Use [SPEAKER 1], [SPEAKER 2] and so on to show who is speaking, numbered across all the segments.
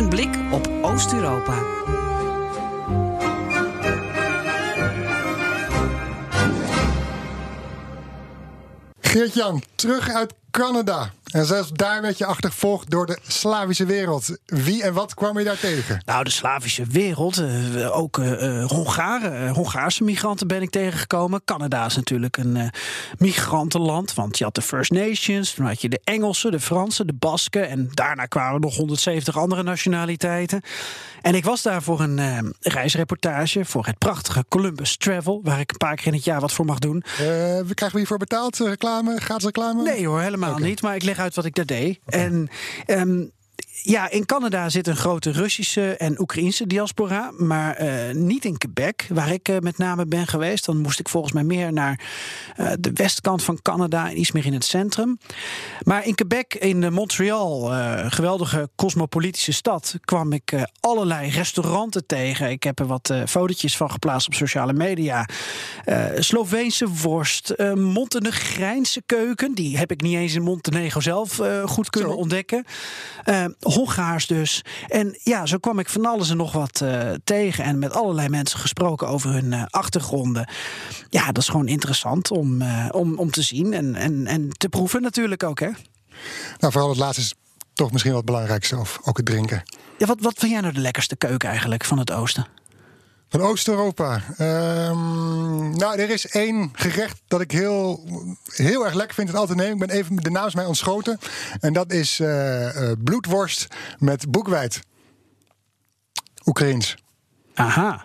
[SPEAKER 1] Een blik op Oost-Europa.
[SPEAKER 2] Geert-Jan, terug uit Canada. En zelfs daar werd je achtervolgd door de Slavische wereld. Wie en wat kwam je daar tegen?
[SPEAKER 3] Nou, de Slavische wereld. eh, ook eh, eh, Hongaren, Hongaarse migranten ben ik tegengekomen. Canada is natuurlijk een migrantenland. Want je had de First Nations, toen had je de Engelsen, de Fransen, de Basken. En daarna kwamen nog 170 andere nationaliteiten. En ik was daar voor een reisreportage voor het prachtige Columbus Travel. Waar ik een paar keer in het jaar wat voor mag doen.
[SPEAKER 2] We krijgen we hiervoor betaald? Reclame? Gratis reclame?
[SPEAKER 3] Nee hoor, helemaal niet. Maar ik leg uit wat ik daar deed. En ehm, ja, in Canada zit een grote Russische en Oekraïnse diaspora. Maar eh, niet in Quebec, waar ik eh, met name ben geweest. Dan moest ik volgens mij meer naar eh, de westkant van Canada en iets meer in het centrum. Maar in Quebec, in Montreal, geweldige cosmopolitische stad, kwam ik allerlei restauranten tegen. Ik heb er wat fotootjes van geplaatst op sociale media. Sloveense worst, Montenegrijnse keuken. Die heb ik niet eens in Montenegro zelf goed kunnen
[SPEAKER 2] Zo.
[SPEAKER 3] ontdekken. Hongaars dus. En ja, zo kwam ik van alles en nog wat eh, tegen. En met allerlei mensen gesproken over hun eh, achtergronden. Ja, dat is gewoon interessant om, eh, om, om te zien en, en, en te proeven natuurlijk ook. Hè?
[SPEAKER 2] Nou, vooral het laatste is toch misschien het belangrijkste. Of ook het drinken.
[SPEAKER 3] Ja, wat, wat vind jij nou de lekkerste keuken eigenlijk van het oosten?
[SPEAKER 2] Van Oost-Europa. Ehm, nou, er is één gerecht dat ik heel, heel erg lekker vind en altijd neem. Ik ben even, de naam is mij ontschoten. En dat is eh, eh, bloedworst met boekweit. Oekraïens.
[SPEAKER 3] Aha.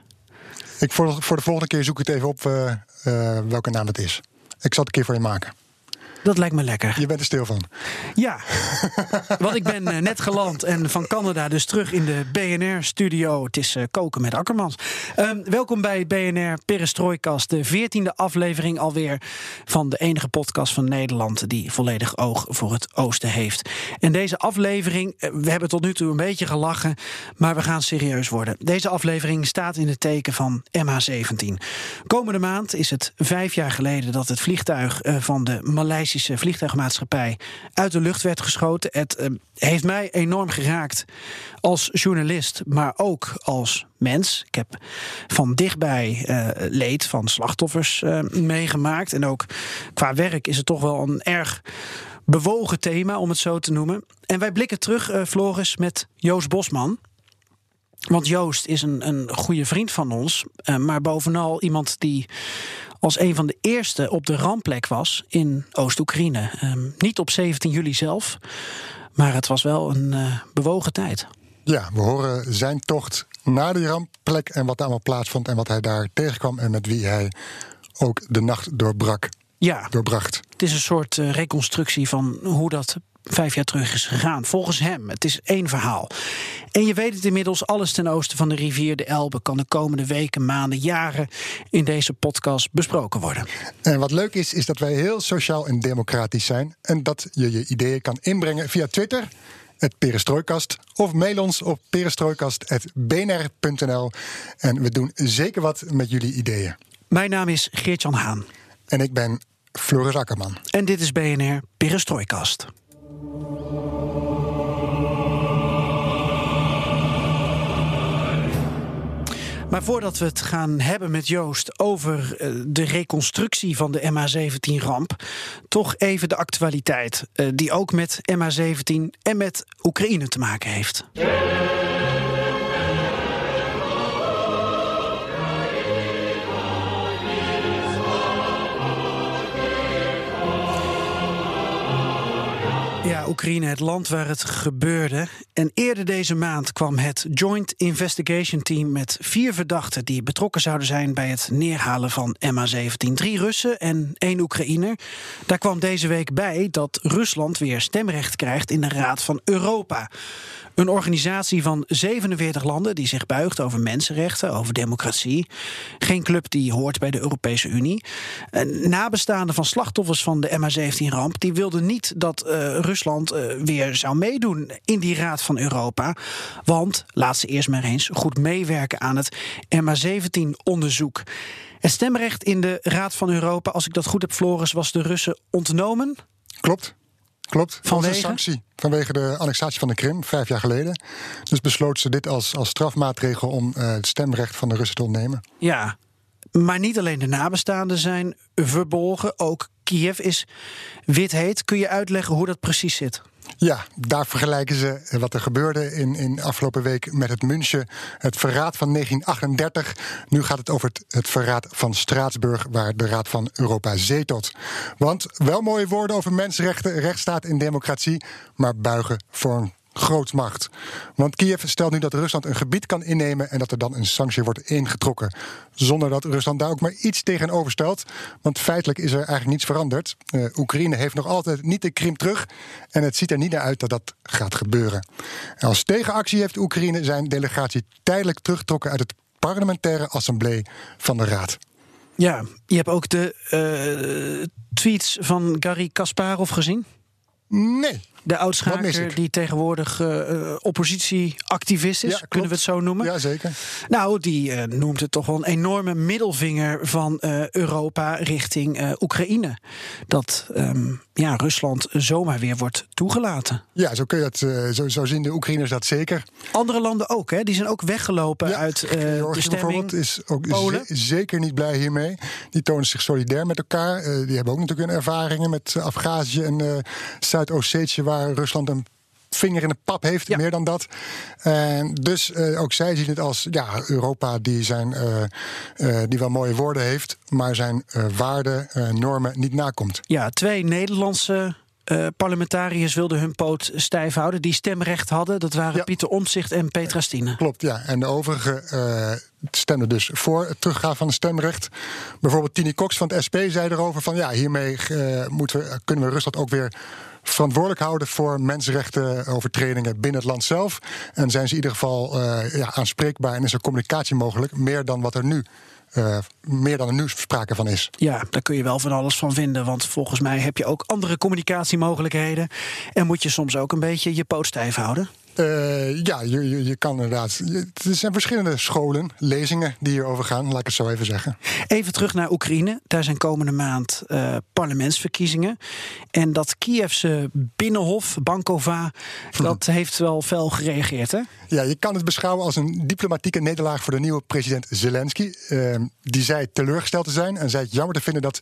[SPEAKER 2] Ik voor, voor de volgende keer zoek ik het even op eh, welke naam het is. Ik zal het een keer voor je maken.
[SPEAKER 3] Dat lijkt me lekker.
[SPEAKER 2] Je bent er stil van.
[SPEAKER 3] Ja, want ik ben eh, net geland en van Canada dus terug in de BNR-studio. Het is eh, koken met Akkermans. Ehm, welkom bij BNR Perestrooikast, de veertiende aflevering alweer van de enige podcast van Nederland die volledig oog voor het oosten heeft. En deze aflevering, eh, we hebben tot nu toe een beetje gelachen, maar we gaan serieus worden. Deze aflevering staat in het teken van MH17. Komende maand is het vijf jaar geleden dat het vliegtuig van de Maleisische vliegtuigmaatschappij uit de lucht werd geschoten. Het eh, heeft mij enorm geraakt als journalist, maar ook als mens. Ik heb van dichtbij eh, leed van slachtoffers eh, meegemaakt. En ook qua werk is het toch wel een erg bewogen thema, om het zo te noemen. En wij blikken terug, Floris, met Joost Bosman. Want Joost is een, een goede vriend van ons, maar bovenal iemand die als een van de eerste op de rampplek was in Oost-Oekraïne. Ehm, niet op 17 juli zelf, maar het was wel een eh, bewogen tijd.
[SPEAKER 2] Ja, we horen zijn tocht naar die rampplek en wat er allemaal plaatsvond en wat hij daar tegenkwam en met wie hij ook de nacht doorbrak,
[SPEAKER 3] Ja,
[SPEAKER 2] doorbracht.
[SPEAKER 3] het is een soort eh, reconstructie van hoe dat vijf jaar terug is gegaan. Volgens hem, het is één verhaal. En je weet het inmiddels, alles ten oosten van de rivier de Elbe... kan de komende weken, maanden, jaren in deze podcast besproken worden.
[SPEAKER 2] En wat leuk is, is dat wij heel sociaal en democratisch zijn en dat je je ideeën kan inbrengen via Twitter. Het Perestrooikast. Of mail ons op perestrooikast.bnr.nl. En we doen zeker wat met jullie ideeën.
[SPEAKER 3] Mijn naam is Geert-Jan Haan.
[SPEAKER 2] En ik ben Floris Akkerman.
[SPEAKER 3] En dit is BNR Perestrooikast. Maar voordat we het gaan hebben met Joost over eh, de reconstructie van de MH17-ramp, toch even de actualiteit, eh, die ook met MH17 en met Oekraïne te maken heeft. Oekraïne, het land waar het gebeurde. En eerder deze maand kwam het Joint Investigation Team met vier verdachten die betrokken zouden zijn bij het neerhalen van MH17. Drie Russen en één Oekraïner. Daar kwam deze week bij dat Rusland weer stemrecht krijgt in de Raad van Europa. Een organisatie van 47 landen die zich buigt over mensenrechten, over democratie. Geen club die hoort bij de Europese Unie. Nabestaanden van slachtoffers van de MH17-ramp die wilden niet dat uh, Rusland uh, weer zou meedoen in die Raad van Europa. Want laat ze eerst maar eens goed meewerken aan het MH17-onderzoek. Het stemrecht in de Raad van Europa, als ik dat goed heb, Floris, was de Russen ontnomen.
[SPEAKER 2] Klopt. Klopt, vanwege een sanctie. Vanwege de annexatie van de Krim, vijf jaar geleden. Dus besloot ze dit als, als strafmaatregel om uh, het stemrecht van de Russen te ontnemen.
[SPEAKER 3] Ja, maar niet alleen de nabestaanden zijn verbolgen, ook Kiev is wit heet. Kun je uitleggen hoe dat precies zit?
[SPEAKER 2] Ja, daar vergelijken ze wat er gebeurde in, in afgelopen week met het München. Het verraad van 1938. Nu gaat het over het, het verraad van Straatsburg, waar de Raad van Europa zetelt. Want wel mooie woorden over mensenrechten, rechtsstaat en democratie, maar buigen voor een grootmacht. Want Kiev stelt nu dat Rusland een gebied kan innemen en dat er dan een sanctie wordt ingetrokken. Zonder dat Rusland daar ook maar iets tegenover stelt. Want feitelijk is er eigenlijk niets veranderd. Uh, Oekraïne heeft nog altijd niet de Krim terug. En het ziet er niet naar uit dat dat gaat gebeuren. En als tegenactie heeft Oekraïne zijn delegatie tijdelijk teruggetrokken uit het parlementaire assemblee van de Raad.
[SPEAKER 3] Ja, je hebt ook de uh, tweets van Gary Kasparov gezien?
[SPEAKER 2] Nee.
[SPEAKER 3] De oudschaker die tegenwoordig uh, oppositieactivist is,
[SPEAKER 2] ja,
[SPEAKER 3] kunnen we het zo noemen?
[SPEAKER 2] Ja, zeker.
[SPEAKER 3] Nou, die uh, noemt het toch wel een enorme middelvinger van uh, Europa richting Oekraïne. Dat um, ja, Rusland zomaar weer wordt toegelaten.
[SPEAKER 2] Ja, zo kun je het zo, zo zien de Oekraïners dat zeker.
[SPEAKER 3] Andere landen ook, hè? Die zijn ook weggelopen
[SPEAKER 2] ja,
[SPEAKER 3] uit de
[SPEAKER 2] bijvoorbeeld is ook zeker niet blij hiermee. Die tonen zich solidair met elkaar. die hebben ook natuurlijk hun ervaringen met Afghazië en Zuidoost-Ossetië waar Rusland een vinger in de pap heeft, ja. meer dan dat. En dus uh, ook zij zien het als ja, Europa die, zijn, uh, uh, die wel mooie woorden heeft, maar zijn waarden, normen niet nakomt.
[SPEAKER 3] Ja, twee Nederlandse uh, parlementariërs wilden hun poot stijf houden. Die stemrecht hadden. Dat waren ja. Pieter Omtzigt en Petra Stine.
[SPEAKER 2] Klopt, ja. En de overigen uh, stemden dus voor het teruggaan van het stemrecht. Bijvoorbeeld Tini Cox van het SP zei erover van... ja, hiermee uh, moeten we, kunnen we Rusland ook weer verantwoordelijk houden voor mensenrechtenovertredingen binnen het land zelf. En zijn ze in ieder geval uh, ja, aanspreekbaar en is er communicatie mogelijk, meer dan wat er nu uh, meer dan er nu sprake van is.
[SPEAKER 3] Ja, daar kun je wel van alles van vinden. Want volgens mij heb je ook andere communicatiemogelijkheden. En moet je soms ook een beetje je poot stijf houden.
[SPEAKER 2] Uh, ja, je, je, je, kan inderdaad. Er zijn verschillende scholen, lezingen die hierover gaan, laat ik het zo even zeggen.
[SPEAKER 3] Even terug naar Oekraïne. Daar zijn komende maand uh, parlementsverkiezingen. En dat Kievse binnenhof, Bankova, dat heeft wel fel gereageerd, hè?
[SPEAKER 2] Ja, je kan het beschouwen als een diplomatieke nederlaag voor de nieuwe president Zelensky. Uh, die zei teleurgesteld te zijn en zei het jammer te vinden dat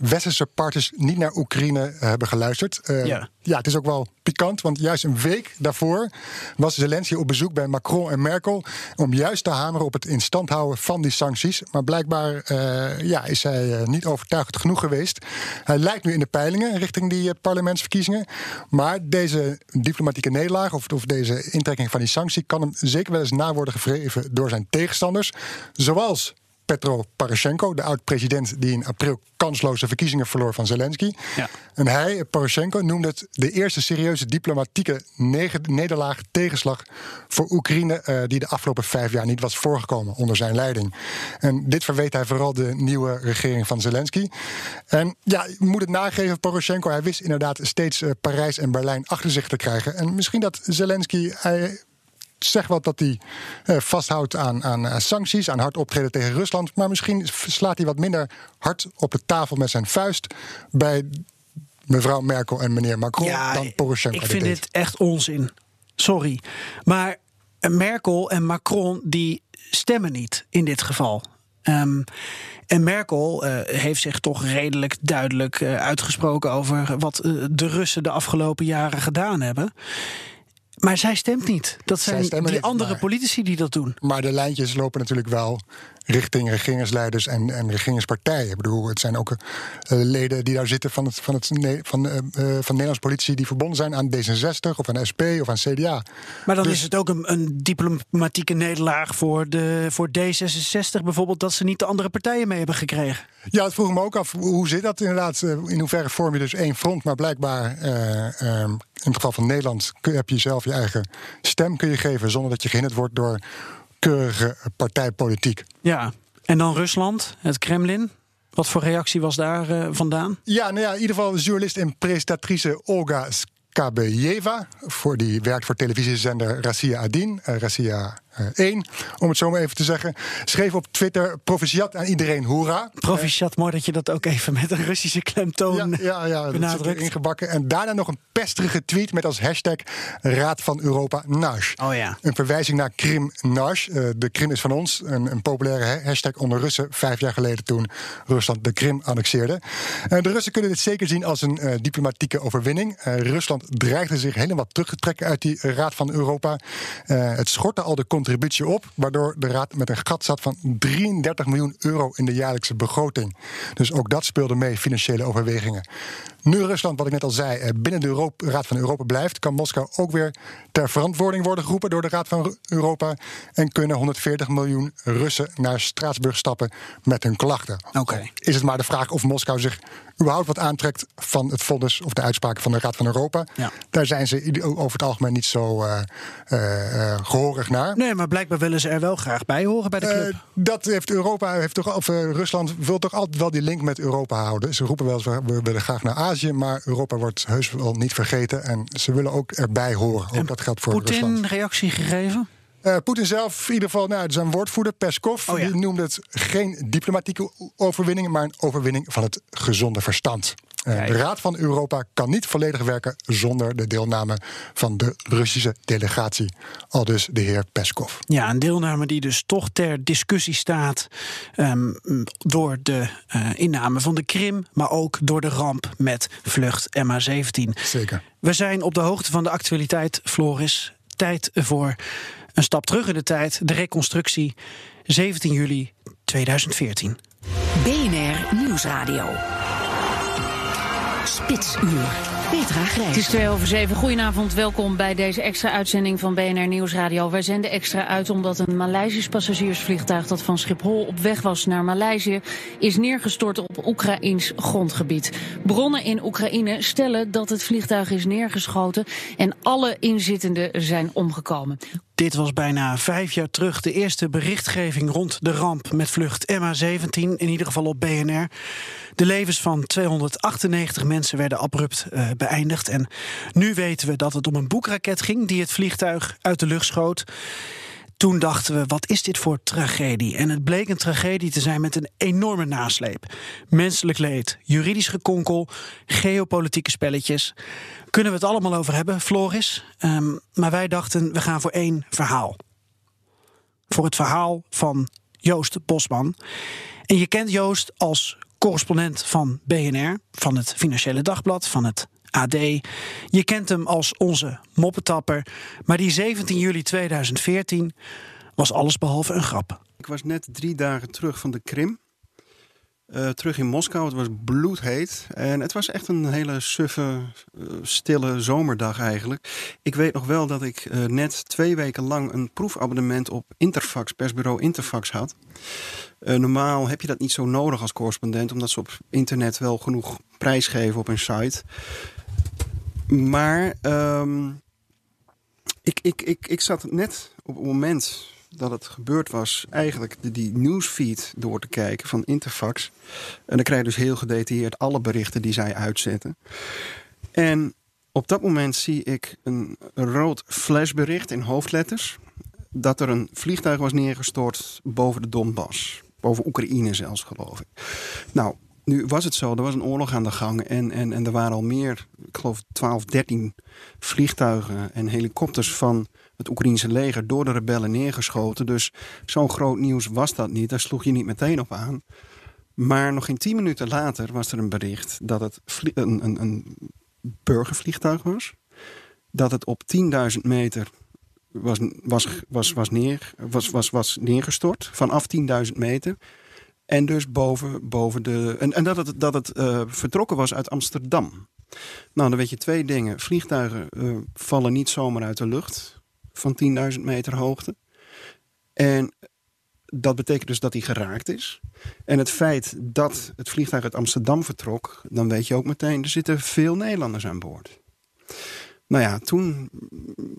[SPEAKER 2] westerse partners niet naar Oekraïne hebben geluisterd.
[SPEAKER 3] ja.
[SPEAKER 2] ja, het is ook wel pikant, want juist een week daarvoor was Zelensky op bezoek bij Macron en Merkel om juist te hameren op het instand houden van die sancties. Maar blijkbaar uh, ja, is hij uh, niet overtuigend genoeg geweest. Hij lijkt nu in de peilingen richting die uh, parlementsverkiezingen. Maar deze diplomatieke nederlaag of, of deze intrekking van die sanctie kan hem zeker wel eens na worden gevreven door zijn tegenstanders. Zoals Petro Poroshenko, de oud-president die in april kansloze verkiezingen verloor van Zelensky.
[SPEAKER 3] Ja.
[SPEAKER 2] En hij, Poroshenko, noemde het de eerste serieuze diplomatieke nederlaag, tegenslag voor Oekraïne, uh, die de afgelopen vijf jaar niet was voorgekomen onder zijn leiding. En dit verweet hij vooral de nieuwe regering van Zelensky. En ja, je moet het nageven, Poroshenko, hij wist inderdaad steeds uh, Parijs en Berlijn achter zich te krijgen. En misschien dat Zelensky. Hij, zeg wat dat hij uh, vasthoudt aan, aan uh, sancties, aan hard optreden tegen Rusland. Maar misschien slaat hij wat minder hard op de tafel met zijn vuist bij mevrouw Merkel en meneer Macron
[SPEAKER 3] ja,
[SPEAKER 2] dan Poroshenko.
[SPEAKER 3] Ik vind
[SPEAKER 2] dit
[SPEAKER 3] echt onzin. Sorry. Maar Merkel en Macron die stemmen niet in dit geval. Um, en Merkel uh, heeft zich toch redelijk duidelijk uitgesproken over wat de Russen de afgelopen jaren gedaan hebben. Maar zij stemt niet. Dat
[SPEAKER 2] Zij
[SPEAKER 3] zijn die andere politici die dat doen.
[SPEAKER 2] Maar de lijntjes lopen natuurlijk wel richting regeringsleiders en, en regeringspartijen. Ik bedoel, het zijn ook eh, leden die daar zitten van, het, van, het, van, eh, van Nederlandse politici die verbonden zijn aan D66 of aan SP of aan CDA.
[SPEAKER 3] Maar dan
[SPEAKER 2] Dus-
[SPEAKER 3] is het ook een, een diplomatieke nederlaag voor, de, voor D66 bijvoorbeeld... dat ze niet de andere partijen mee hebben gekregen.
[SPEAKER 2] Ja, het vroeg me ook af, hoe zit dat inderdaad? In hoeverre vorm je dus één front? Maar blijkbaar, eh, ehm, in het geval van Nederland, heb je zelf je eigen stem kun je geven... zonder dat je gehinderd wordt door keurige partijpolitiek.
[SPEAKER 3] Ja, en dan Rusland, het Kremlin. Wat voor reactie was daar eh, vandaan?
[SPEAKER 2] Ja, nou ja, in ieder geval journalist en presentatrice Olga Skabejeva. Voor die werkt voor televisiezender Rassia Adin, Rassia eh, 1, om het zo maar even te zeggen. Schreef op Twitter: Proficiat aan iedereen, hoera.
[SPEAKER 3] Proficiat, mooi dat je dat ook even met een Russische klemtoon
[SPEAKER 2] Ja, ja,
[SPEAKER 3] benadrukt.
[SPEAKER 2] erin gebakken. En daarna nog een pestige tweet met als hashtag Raad van Europa Nash.
[SPEAKER 3] Oh ja.
[SPEAKER 2] Een verwijzing naar Krim Nash. Eh, de Krim is van ons. Een, een populaire ha- hashtag onder Russen. Vijf jaar geleden toen Rusland de Krim annexeerde. Eh, de Russen kunnen dit zeker zien als een eh, diplomatieke overwinning. Eh, Rusland dreigde zich helemaal terug te trekken uit die eh, Raad van Europa. Eh, het schortte al de contributie op. Waardoor de Raad met een gat zat van 33 miljoen euro in de jaarlijkse begroting. Dus ook dat speelde mee financiële overwegingen. Nu Rusland, wat ik net al zei, eh, binnen de Euro- Raad van Europa blijft, kan Moskou ook weer ter verantwoording worden geroepen door de Raad van Europa. En kunnen 140 miljoen Russen naar Straatsburg stappen met hun klachten.
[SPEAKER 3] Oké.
[SPEAKER 2] Is het maar de vraag of Moskou zich überhaupt wat aantrekt van het vonnis of de uitspraken van de Raad van Europa.
[SPEAKER 3] Ja.
[SPEAKER 2] Daar zijn ze over het algemeen niet zo eh, gehorig naar.
[SPEAKER 3] Nee, maar blijkbaar willen ze er wel graag bij horen bij de club.
[SPEAKER 2] Dat heeft Europa, heeft toch, of Rusland wil toch altijd wel die link met Europa houden. Ze roepen wel eens, we we willen graag naar Azië, maar Europa wordt heus wel niet vergeten. En ze willen ook erbij horen. Ook dat geldt voor
[SPEAKER 3] Poetin
[SPEAKER 2] Rusland.
[SPEAKER 3] reactie gegeven?
[SPEAKER 2] Eh, Poetin zelf, in ieder geval, nou, zijn woordvoerder Peskov,
[SPEAKER 3] Oh ja.
[SPEAKER 2] die noemde het geen diplomatieke overwinning, maar een overwinning van het gezonde verstand. Eh,
[SPEAKER 3] Kijk.
[SPEAKER 2] de Raad van Europa kan niet volledig werken zonder de deelname van de Russische delegatie. Al dus de heer Peskov.
[SPEAKER 3] Ja, een deelname die dus toch ter discussie staat ehm, door de eh, inname van de Krim, maar ook door de ramp met vlucht MH17.
[SPEAKER 2] Zeker.
[SPEAKER 3] We zijn op de hoogte van de actualiteit, Floris. Tijd voor een stap terug in de tijd, de reconstructie 17 juli 2014.
[SPEAKER 1] BNR Nieuwsradio. Spitsuur. Petra
[SPEAKER 4] Het is
[SPEAKER 1] Grijs.
[SPEAKER 4] twee over zeven. Goedenavond, welkom bij deze extra uitzending van BNR Nieuwsradio. Wij zenden extra uit omdat een Maleisisch passagiersvliegtuig dat van Schiphol op weg was naar Maleisië is neergestort op Oekraïns grondgebied. Bronnen in Oekraïne stellen dat het vliegtuig is neergeschoten en alle inzittenden zijn omgekomen.
[SPEAKER 3] Dit was bijna vijf jaar terug de eerste berichtgeving rond de ramp met vlucht MH17, in ieder geval op BNR. De levens van 298 mensen werden abrupt eh, beëindigd. En nu weten we dat het om een boekraket ging die het vliegtuig uit de lucht schoot. Toen dachten we, wat is dit voor tragedie? En het bleek een tragedie te zijn met een enorme nasleep. Menselijk leed, juridisch gekonkel, geopolitieke spelletjes. Kunnen we het allemaal over hebben, Floris? Ehm, maar wij dachten, we gaan voor één verhaal. Voor het verhaal van Joost Bosman. En je kent Joost als correspondent van BNR, van het Financiële Dagblad, van het AD. Je kent hem als onze moppetapper. Maar die 17 juli 2014 was allesbehalve een grap.
[SPEAKER 5] Ik was net drie dagen terug van de Krim. Eh, terug in Moskou. Het was bloedheet. En het was echt een hele suffe, eh, stille zomerdag eigenlijk. Ik weet nog wel dat ik eh, net twee weken lang een proefabonnement op Interfax, persbureau Interfax had. Normaal heb je dat niet zo nodig als correspondent, omdat ze op internet wel genoeg prijs geven op hun site. Maar ehm, ik, ik, ik, ik zat net op het moment dat het gebeurd was, eigenlijk de, die newsfeed door te kijken van Interfax. En dan krijg je dus heel gedetailleerd alle berichten die zij uitzetten. En op dat moment zie ik een rood flashbericht in hoofdletters. Dat er een vliegtuig was neergestort boven de Donbass. Boven Oekraïne zelfs, geloof ik. Nou, nu was het zo, er was een oorlog aan de gang. En, en, en er waren al meer, ik geloof 12, 13 vliegtuigen en helikopters van het Oekraïense leger door de rebellen neergeschoten. Dus zo'n groot nieuws was dat niet. Daar sloeg je niet meteen op aan. Maar nog geen tien minuten later was er een bericht dat het een, een, een burgervliegtuig was. dat het op 10.000 meter was, was, was, was, neer, was, was, was neergestort. Vanaf 10.000 meter. En dus boven, boven de. En, en dat het, dat het uh, vertrokken was uit Amsterdam. Nou, dan weet je twee dingen. Vliegtuigen uh, vallen niet zomaar uit de lucht van 10.000 meter hoogte. En dat betekent dus dat hij geraakt is. En het feit dat het vliegtuig uit Amsterdam vertrok, dan weet je ook meteen, er zitten veel Nederlanders aan boord. Nou ja, toen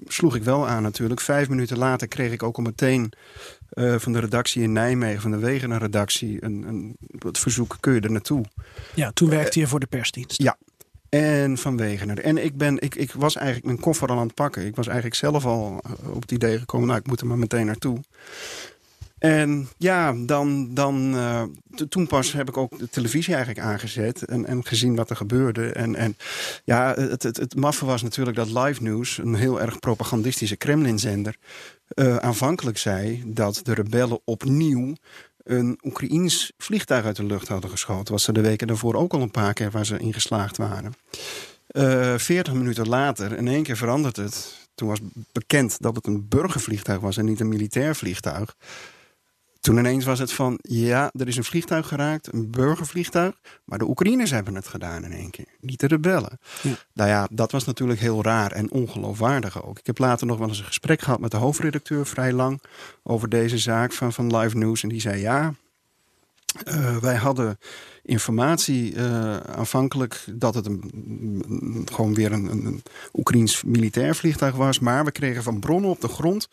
[SPEAKER 5] sloeg ik wel aan natuurlijk. Vijf minuten later kreeg ik ook al meteen uh, van de redactie in Nijmegen, van de Wegener redactie, een, een, het verzoek, kun je er naartoe?
[SPEAKER 3] Ja, toen werkte je voor de persdienst.
[SPEAKER 5] Ja, en van Wegener. En ik, ben, ik, ik was eigenlijk mijn koffer al aan het pakken. Ik was eigenlijk zelf al op het idee gekomen, nou ik moet er maar meteen naartoe. En ja, dan, dan, uh, toen pas heb ik ook de televisie eigenlijk aangezet en, en gezien wat er gebeurde. En, en ja, het, het, het maffe was natuurlijk dat Live News, een heel erg propagandistische Kremlinzender, uh, aanvankelijk zei dat de rebellen opnieuw een Oekraïens vliegtuig uit de lucht hadden geschoten. Was ze de weken daarvoor ook al een paar keer waar ze in geslaagd waren. Uh, eh, 40 minuten later, in één keer verandert het. Toen was bekend dat het een burgervliegtuig was en niet een militair vliegtuig. Toen ineens was het van, ja, er is een vliegtuig geraakt, een burgervliegtuig. Maar de Oekraïners hebben het gedaan in één keer, niet de rebellen. Ja. Nou ja, dat was natuurlijk heel raar en ongeloofwaardig ook. Ik heb later nog wel eens een gesprek gehad met de hoofdredacteur, vrij lang, over deze zaak van, van Live News. En die zei, ja, uh, wij hadden informatie uh, aanvankelijk dat het een, gewoon weer een, een Oekraïns militair vliegtuig was. Maar we kregen van bronnen op de grond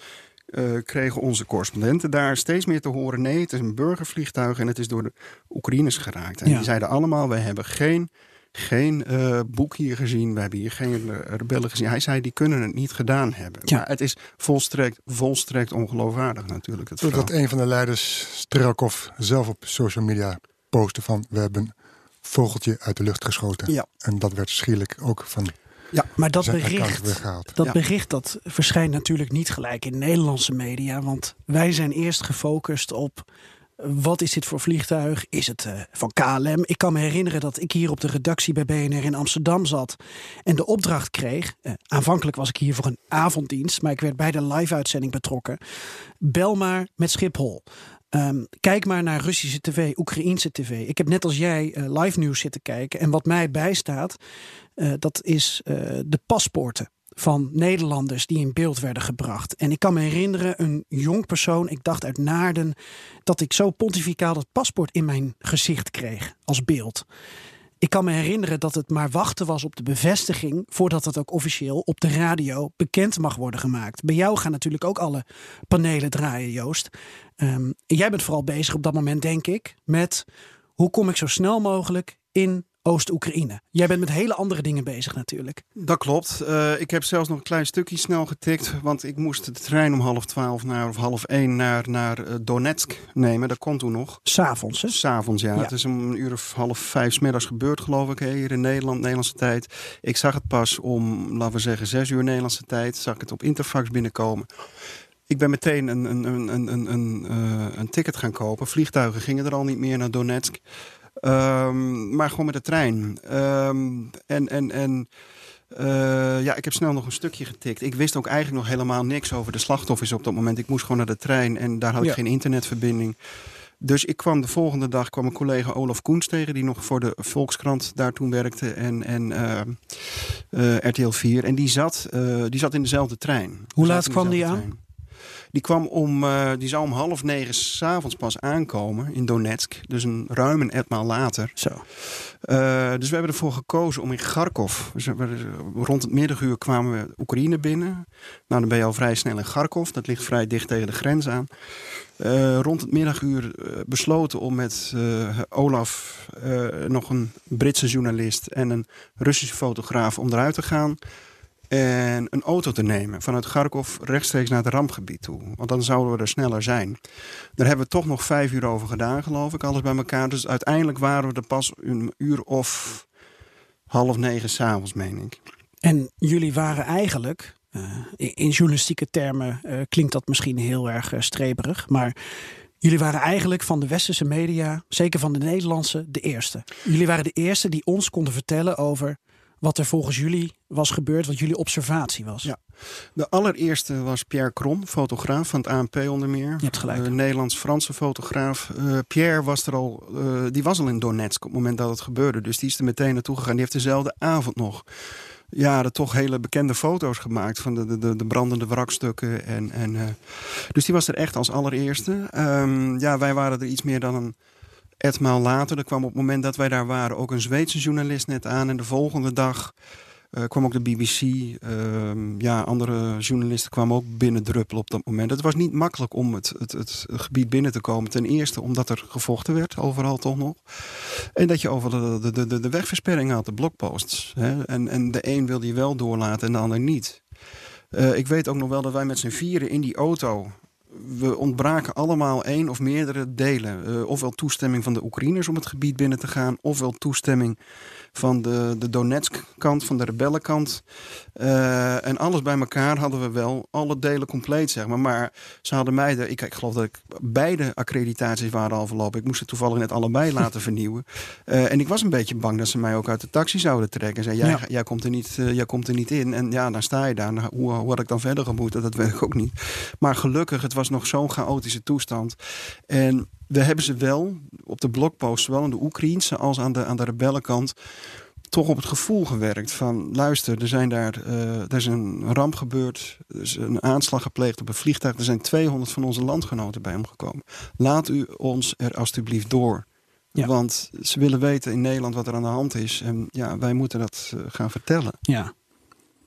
[SPEAKER 5] uh, kregen onze correspondenten daar steeds meer te horen: nee, het is een burgervliegtuig en het is door de Oekraïners geraakt. En die zeiden allemaal: wij hebben geen, geen uh, boek hier gezien, we hebben hier geen rebellen gezien. Hij zei: die kunnen het niet gedaan hebben. Ja. Maar het is volstrekt, volstrekt ongeloofwaardig natuurlijk. Het
[SPEAKER 2] dat een van de leiders, Strakov, zelf op social media postte van: we hebben vogeltje uit de lucht geschoten. Ja. En dat werd schielijk ook van
[SPEAKER 3] ja, maar dat bericht, dat bericht dat verschijnt natuurlijk niet gelijk in Nederlandse media. Want wij zijn eerst gefocust op wat is dit voor vliegtuig? Is het uh, van KLM? Ik kan me herinneren dat ik hier op de redactie bij BNR in Amsterdam zat en de opdracht kreeg. Uh, aanvankelijk was ik hier voor een avonddienst, maar ik werd bij de live-uitzending betrokken. Bel maar met Schiphol. Um, kijk maar naar Russische tv, Oekraïense tv. Ik heb net als jij uh, live nieuws zitten kijken. En wat mij bijstaat, uh, dat is uh, de paspoorten van Nederlanders die in beeld werden gebracht. En ik kan me herinneren, een jong persoon, ik dacht uit Naarden, dat ik zo pontificaal dat paspoort in mijn gezicht kreeg als beeld. Ik kan me herinneren dat het maar wachten was op de bevestiging voordat het ook officieel op de radio bekend mag worden gemaakt. Bij jou gaan natuurlijk ook alle panelen draaien, Joost. Um, jij bent vooral bezig op dat moment, denk ik, met hoe kom ik zo snel mogelijk in Oost-Oekraïne. Jij bent met hele andere dingen bezig natuurlijk.
[SPEAKER 5] Dat klopt. Uh, ik heb zelfs nog een klein stukje snel getikt. Want ik moest de trein om half twaalf naar, of half één naar, naar uh, Donetsk nemen. Dat kon toen nog.
[SPEAKER 3] S'avonds hè?
[SPEAKER 5] S'avonds ja. ja. Het is om een uur of half vijf smiddags gebeurd geloof ik. Hier in Nederland, Nederlandse tijd. Ik zag het pas om, laten we zeggen, zes uur Nederlandse tijd. Zag ik het op Interfax binnenkomen. Ik ben meteen een, een, een, een, een, een, uh, een ticket gaan kopen. Vliegtuigen gingen er al niet meer naar Donetsk. Um, maar gewoon met de trein. Um, en en, en uh, ja, ik heb snel nog een stukje getikt. Ik wist ook eigenlijk nog helemaal niks over de slachtoffers op dat moment. Ik moest gewoon naar de trein en daar had ik geen internetverbinding. Dus ik kwam de volgende dag, kwam mijn collega Olaf Koens tegen... die nog voor de Volkskrant daar toen werkte en, en uh, uh, RTL 4. En die zat, die zat in dezelfde trein.
[SPEAKER 3] Hoe laat kwam die aan?
[SPEAKER 5] Trein. Die, kwam om, uh, die zou om half negen s'avonds pas aankomen in Donetsk. Dus een ruim een etmaal later.
[SPEAKER 3] Zo.
[SPEAKER 5] Uh, dus we hebben ervoor gekozen om in Kharkov. Dus rond het middaguur kwamen we Oekraïne binnen. Nou, dan ben je al vrij snel in Kharkov. Dat ligt vrij dicht tegen de grens aan. Uh, rond het middaguur besloten om met Olaf, nog een Britse journalist en een Russische fotograaf om eruit te gaan en een auto te nemen vanuit Kharkov rechtstreeks naar het rampgebied toe. Want dan zouden we er sneller zijn. Daar hebben we toch nog vijf uur over gedaan, geloof ik, alles bij elkaar. Dus uiteindelijk waren we er pas een uur of half negen s'avonds, meen ik.
[SPEAKER 3] En jullie waren eigenlijk, uh, in journalistieke termen uh, klinkt dat misschien heel erg uh, streberig, maar jullie waren eigenlijk van de westerse media, zeker van de Nederlandse, de eerste. Jullie waren de eerste die ons konden vertellen over wat er volgens jullie was gebeurd, wat jullie observatie was.
[SPEAKER 5] Ja. De allereerste was Pierre Kron, fotograaf van het ANP onder meer.
[SPEAKER 3] Je hebt gelijk.
[SPEAKER 5] Nederlands-Franse fotograaf. Uh, Pierre was er al, uh, die was al in Donetsk op het moment dat het gebeurde. Dus die is er meteen naartoe gegaan. Die heeft dezelfde avond nog ja, de toch hele bekende foto's gemaakt van de, de, de brandende wrakstukken. En, en, uh, dus die was er echt als allereerste. Um, ja, wij waren er iets meer dan een etmaal later. Er kwam op het moment dat wij daar waren ook een Zweedse journalist net aan. En de volgende dag uh, kwam ook de BBC. Uh, ja, andere journalisten kwamen ook binnendruppelen op dat moment. Het was niet makkelijk om het, het, het, gebied binnen te komen. Ten eerste omdat er gevochten werd, overal toch nog. En dat je over de, de, de, de wegversperring had, de blokposts. En, en de een wilde je wel doorlaten en de ander niet. Uh, ik weet ook nog wel dat wij met z'n vieren in die auto we ontbraken allemaal één of meerdere delen. Uh, ofwel toestemming van de Oekraïners om het gebied binnen te gaan, ofwel toestemming van de, de Donetsk-kant, van de rebellenkant. Uh, en alles bij elkaar hadden we wel alle delen compleet, zeg maar. Maar ze hadden mij, de, ik, ik geloof dat ik beide accreditaties waren al verlopen. Ik moest het toevallig net allebei laten vernieuwen. Uh, en ik was een beetje bang dat ze mij ook uit de taxi zouden trekken. En zei, jij, ja. jij, komt, er niet, uh, jij komt er niet in. En ja, dan sta je daar. Nou, hoe, hoe had ik dan verder gemoeten? Dat weet ik ook niet. Maar gelukkig, het was nog zo'n chaotische toestand. En we hebben ze wel op de blogpost, zowel aan de Oekraïense als aan de, aan de rebellenkant, toch op het gevoel gewerkt van luister, er, zijn daar, uh, er is een ramp gebeurd, er is een aanslag gepleegd op een vliegtuig, er zijn 200 van onze landgenoten bij omgekomen. Laat u ons er alstublieft door. Ja. Want ze willen weten in Nederland wat er aan de hand is. En ja, wij moeten dat uh, gaan vertellen.
[SPEAKER 3] Ja.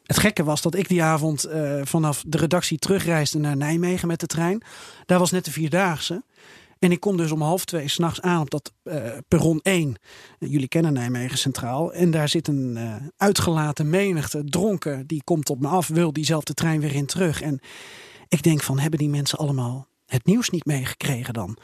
[SPEAKER 3] Het gekke was dat ik die avond uh, vanaf de redactie terugreisde naar Nijmegen met de trein. Daar was net de Vierdaagse. En ik kom dus om half twee s'nachts aan op dat uh, perron 1. Jullie kennen Nijmegen Centraal. En daar zit een uh, uitgelaten menigte, dronken. Die komt op me af, wil diezelfde trein weer in terug. En ik denk van, hebben die mensen allemaal het nieuws niet meegekregen dan?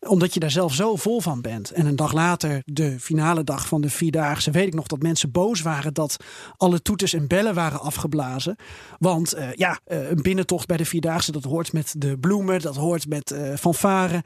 [SPEAKER 3] Omdat je daar zelf zo vol van bent. En een dag later, de finale dag van de Vierdaagse... weet ik nog dat mensen boos waren dat alle toeters en bellen waren afgeblazen. Want uh, ja, uh, een binnentocht bij de Vierdaagse... dat hoort met de bloemen, dat hoort met uh, fanfare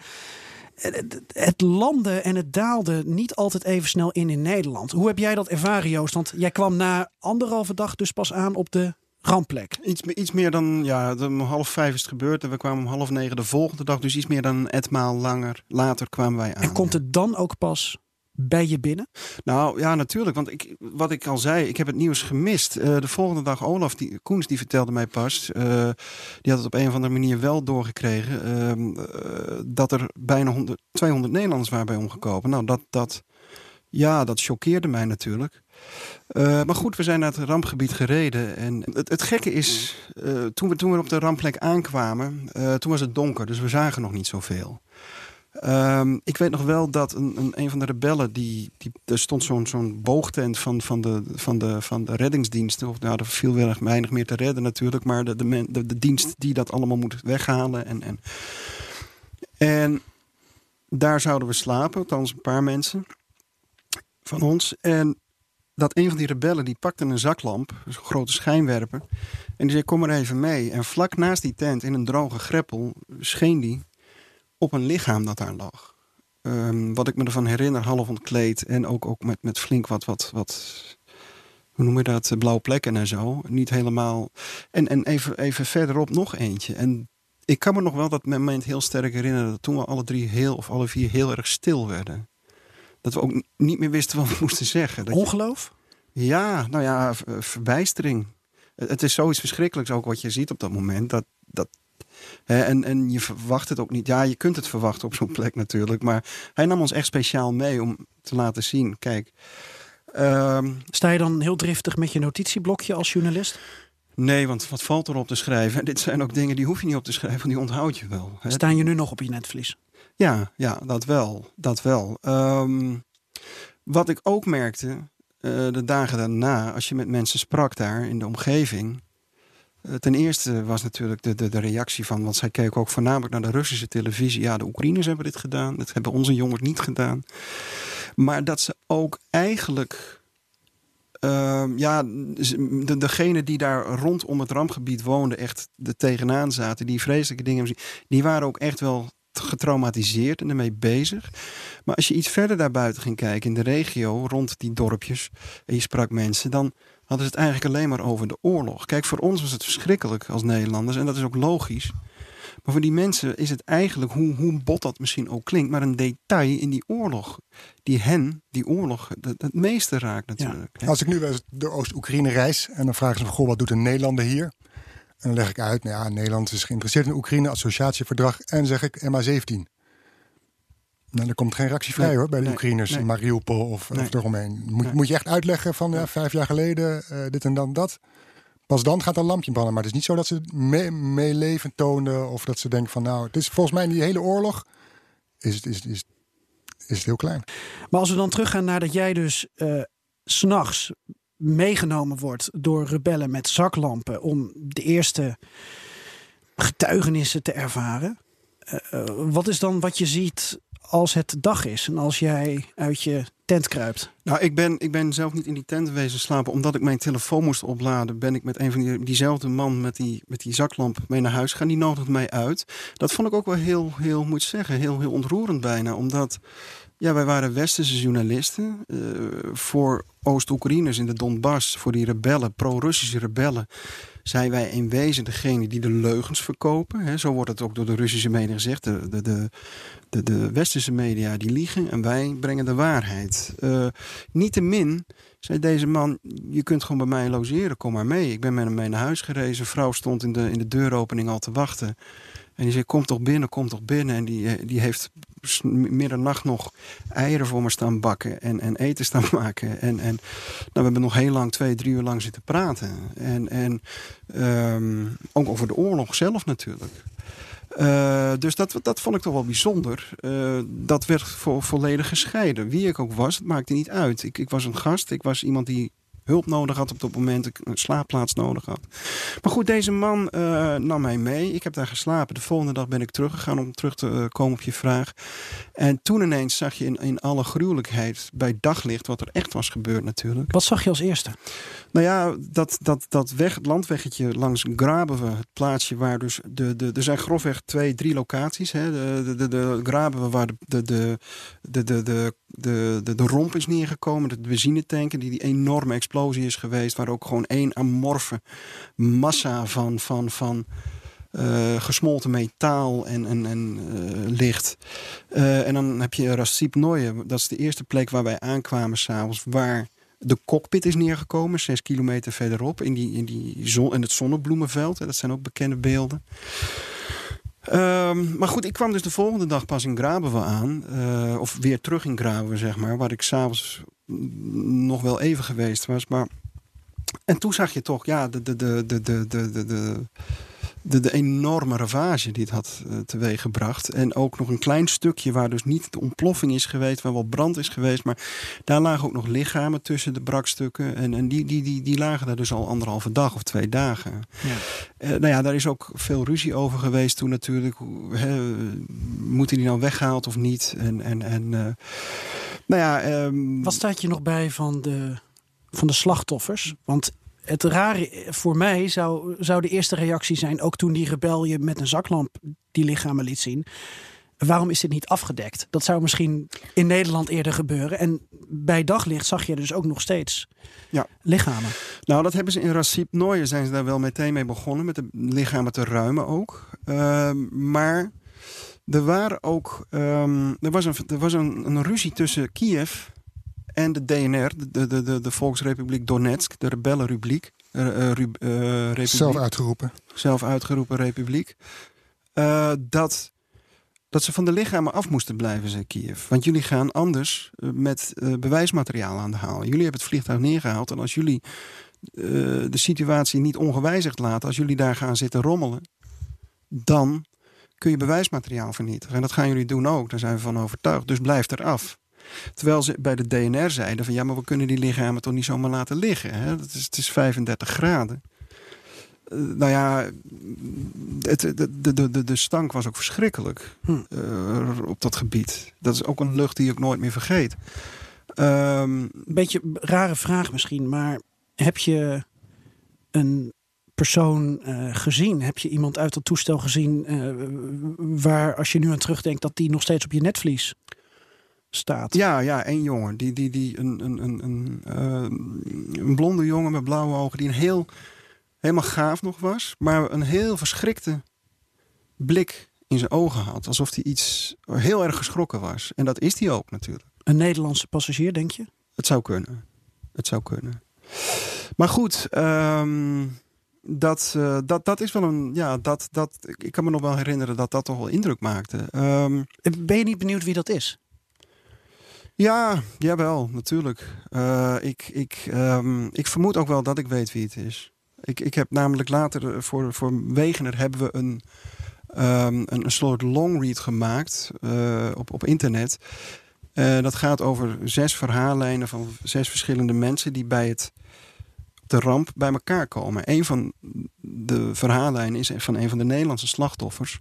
[SPEAKER 3] het landde en het daalde niet altijd even snel in in Nederland. Hoe heb jij dat ervaren, Joost? Want jij kwam na anderhalve dag dus pas aan op de rampplek.
[SPEAKER 5] Iets, iets meer dan, ja, om half vijf is het gebeurd en we kwamen om half negen de volgende dag. Dus iets meer dan een etmaal langer later kwamen wij aan.
[SPEAKER 3] En komt het dan ook pas bij je binnen?
[SPEAKER 5] Nou ja, natuurlijk. Want ik, wat ik al zei, ik heb het nieuws gemist. Uh, de volgende dag, Olaf die, Koens, die vertelde mij pas. Uh, die had het op een of andere manier wel doorgekregen. Uh, dat er bijna 100, 200 Nederlanders waren bij omgekomen. Nou, dat, dat, ja, dat choqueerde mij natuurlijk. Uh, maar goed, we zijn naar het rampgebied gereden. En het, het gekke is, uh, toen, we, toen we op de rampplek aankwamen, uh, toen was het donker, dus we zagen nog niet zoveel. Um, ik weet nog wel dat een, een, een van de rebellen, die, die, er stond zo'n zo'n boogtent van, van, de, van, de, van de reddingsdiensten. Of, nou, er viel weinig meer te redden natuurlijk, maar de, de, de, de dienst die dat allemaal moet weghalen. En, en, en daar zouden we slapen, althans een paar mensen van ons. En dat een van die rebellen die pakte een zaklamp, een grote schijnwerper. En die zei: Kom maar even mee. En vlak naast die tent, in een droge greppel, scheen die op een lichaam dat daar lag. Um, wat ik me ervan herinner, half ontkleed en ook, ook met, met flink wat, wat, wat, hoe noem je dat, blauwe plekken en zo. Niet helemaal. En, en even, even verderop nog eentje. En ik kan me nog wel dat moment heel sterk herinneren dat toen we alle drie heel of alle vier heel erg stil werden. Dat we ook niet meer wisten wat we moesten zeggen. Dat
[SPEAKER 3] Ongeloof?
[SPEAKER 5] Je, ja, nou ja, verbijstering. Het is zoiets verschrikkelijks ook wat je ziet op dat moment. Dat, dat, hè, en, en je verwacht het ook niet. Ja, je kunt het verwachten op zo'n plek natuurlijk. Maar hij nam ons echt speciaal mee om te laten zien. Kijk. Um,
[SPEAKER 3] Sta je dan heel driftig met je notitieblokje als journalist?
[SPEAKER 5] Nee, want wat valt erop te schrijven? En dit zijn ook dingen die hoef je niet op te schrijven, want die onthoud je wel.
[SPEAKER 3] Hè? Staan je nu nog op je netvlies?
[SPEAKER 5] Ja, ja dat wel. Dat wel. Um, wat ik ook merkte uh, de dagen daarna, als je met mensen sprak daar in de omgeving. Uh, ten eerste was natuurlijk de, de, de reactie van, want zij keken ook voornamelijk naar de Russische televisie. Ja, de Oekraïners hebben dit gedaan, dat hebben onze jongens niet gedaan. Maar dat ze ook eigenlijk Uh, ja, de, degene die daar rondom het rampgebied woonden, echt er tegenaan zaten, die vreselijke dingen, die waren ook echt wel getraumatiseerd en ermee bezig. Maar als je iets verder daarbuiten ging kijken, in de regio, rond die dorpjes, en je sprak mensen, dan hadden ze het eigenlijk alleen maar over de oorlog. Kijk, voor ons was het verschrikkelijk als Nederlanders, en dat is ook logisch. Maar voor die mensen is het eigenlijk, hoe, hoe bot dat misschien ook klinkt, maar een detail in die oorlog. Die hen, die oorlog, het, het meeste raakt natuurlijk.
[SPEAKER 2] Als ik nu door Oost-Oekraïne reis en dan vragen ze me, goh, wat doet een Nederlander hier? En dan leg ik uit, nou ja, Nederland is geïnteresseerd in Oekraïne, associatieverdrag. En zeg ik MA17. Nou, er komt geen reactie vrij hoor, bij de
[SPEAKER 5] nee,
[SPEAKER 2] Oekraïners,
[SPEAKER 5] nee.
[SPEAKER 2] Mariupol of, of eromheen. Moet, moet je echt uitleggen van ja, vijf jaar geleden eh, dit en dan dat. Pas dan gaat een lampje branden. Maar het is niet zo dat ze mee- meeleven tonen of dat ze denken van nou, het is volgens mij in die hele oorlog is het, is, is, is het heel klein.
[SPEAKER 3] Maar als we dan teruggaan naar dat jij dus s s'nachts meegenomen wordt door rebellen met zaklampen om de eerste getuigenissen te ervaren. Eh, eh, wat is dan wat je ziet als het dag is en als jij uit je tent kruipt?
[SPEAKER 5] Nou, ik ben, ik ben zelf niet in die tent wezen slapen. Omdat ik mijn telefoon moest opladen, ben ik met een van die, diezelfde man met die, met die zaklamp mee naar huis gegaan. Die nodigde mij uit. Dat vond ik ook wel heel, heel moet zeggen, heel, heel ontroerend bijna. Omdat ja, wij waren westerse journalisten. eh, voor Oost-Oekraïners in de Donbass, voor die rebellen, pro-Russische rebellen. Zijn wij in wezen degene die de leugens verkopen. Zo wordt het ook door de Russische media gezegd. De, de, de, de, de westerse media die liegen en wij brengen de waarheid. Eh Niettemin zei deze man, je kunt gewoon bij mij logeren, kom maar mee. Ik ben met hem mee naar huis gerezen. Vrouw stond in de, in de deuropening al te wachten. En die zei, kom toch binnen, kom toch binnen. En die, eh, die heeft middernacht nog eieren voor me staan bakken en, en eten staan maken. En, en nou, we hebben nog heel lang, twee, drie uur lang zitten praten. En, en ehm, ook over de oorlog zelf natuurlijk. Eh, dus dat, dat vond ik toch wel bijzonder. Eh, dat werd vo volledig gescheiden. Wie ik ook was, het maakte niet uit. Ik, ik was een gast, ik was iemand die hulp nodig had op dat moment, een slaapplaats nodig had. Maar goed, deze man eh, nam mij mee. Ik heb daar geslapen. De volgende dag ben ik teruggegaan om terug te eh, komen op je vraag. En toen ineens zag je in, in alle gruwelijkheid bij daglicht wat er echt was gebeurd natuurlijk.
[SPEAKER 3] Wat zag je als eerste?
[SPEAKER 5] Nou ja, dat, dat, dat weg, het landweggetje langs Grabenwe, het plaatsje waar dus... De, de, er zijn grofweg twee, drie locaties. Hè. De, de, de, Grabenwe waar de, de, de, de, de, de, de, romp is neergekomen. De benzinetanken die die enorme explosie is geweest. Waar ook gewoon één amorfe massa van... van, van eh, gesmolten metaal en, en, en eh, licht. Eh, en dan heb je Rasip Dat is de eerste plek waar wij aankwamen s'avonds. Waar de cockpit is neergekomen, zes kilometer verderop, in, die, in, die zon, in het zonnebloemenveld. Dat zijn ook bekende beelden. Ehm, maar goed, ik kwam dus de volgende dag pas in Grabenwe aan. eh, of weer terug in Grabenwe, zeg maar. Waar ik s'avonds nog wel even geweest was. Maar... En toen zag je toch, ja, de, de, de, de, de, de, de, de, enorme ravage die het had uh, teweeggebracht. En ook nog een klein stukje waar dus niet de ontploffing is geweest, waar wel brand is geweest. Maar daar lagen ook nog lichamen tussen de brakstukken. En, en die, die, die, die lagen daar dus al anderhalve dag of twee dagen.
[SPEAKER 3] Ja.
[SPEAKER 5] Uh, nou ja, daar is ook veel ruzie over geweest toen natuurlijk. Hè, moeten die nou weggehaald of niet? En, en, en uh, nou ja... Um,
[SPEAKER 3] Wat staat je nog bij van de, van de slachtoffers? Want het rare voor mij zou, zou de eerste reactie zijn, ook toen die rebel je met een zaklamp die lichamen liet zien. Waarom is dit niet afgedekt? Dat zou misschien in Nederland eerder gebeuren. En bij daglicht zag je dus ook nog steeds
[SPEAKER 5] ja.
[SPEAKER 3] lichamen.
[SPEAKER 5] Nou, dat hebben ze in Rasip Nooie zijn ze daar wel meteen mee begonnen. Met de lichamen te ruimen ook. Uh, maar er waren ook. Um, er was, een, er was een, een ruzie tussen Kiev en de DNR, de, de, de, de Volksrepubliek Donetsk, de rebellenrepubliek. Uh, uh, republiek,
[SPEAKER 2] Zelf uitgeroepen.
[SPEAKER 5] Zelf uitgeroepen republiek. Uh, dat, dat ze van de lichamen af moesten blijven, zei Kiev. Want jullie gaan anders met bewijsmateriaal aan de haal. Jullie hebben het vliegtuig neergehaald. En als jullie de situatie niet ongewijzigd laten, als jullie daar gaan zitten rommelen, dan kun je bewijsmateriaal vernietigen. En dat gaan jullie doen ook. Daar zijn we van overtuigd. Dus blijf eraf. Terwijl ze bij de DNR zeiden van ja, maar we kunnen die lichamen toch niet zomaar laten liggen. Hè? Dat is, het is 35 graden. Uh, nou ja, het, de, de, de, de stank was ook verschrikkelijk hm. uh, op dat gebied. Dat is ook een lucht die ik nooit meer vergeet.
[SPEAKER 3] Um, Beetje rare vraag misschien, maar heb je een persoon eh, gezien? Heb je iemand uit dat toestel gezien eh, waar, als je nu aan terugdenkt, dat die nog steeds op je netvlies staat?
[SPEAKER 5] Ja, ja, één jongen. Die, die, die, een, een, een, een, eh, een blonde jongen met blauwe ogen. Die een heel, helemaal gaaf nog was. Maar een heel verschrikte blik in zijn ogen had. Alsof hij iets heel erg geschrokken was. En dat is hij ook natuurlijk.
[SPEAKER 3] Een Nederlandse passagier, denk je?
[SPEAKER 5] Het zou kunnen. Het zou kunnen. Maar goed, ehm, dat, eh, dat, dat is wel een. Ja, dat, dat, ik ik kan me nog wel herinneren dat dat toch wel indruk maakte. Ehm,
[SPEAKER 3] Ben je niet benieuwd wie dat is?
[SPEAKER 5] Ja, jawel, natuurlijk. Eh, ik, ik, ehm, ik vermoed ook wel dat ik weet wie het is. Ik, ik heb namelijk later eh, voor, voor Wegener hebben we een, ehm, een, een soort longread gemaakt eh, op, op internet. Dat gaat over zes verhaallijnen van zes verschillende mensen die bij het, de ramp bij elkaar komen. Een van de verhaallijnen is van een van de Nederlandse slachtoffers.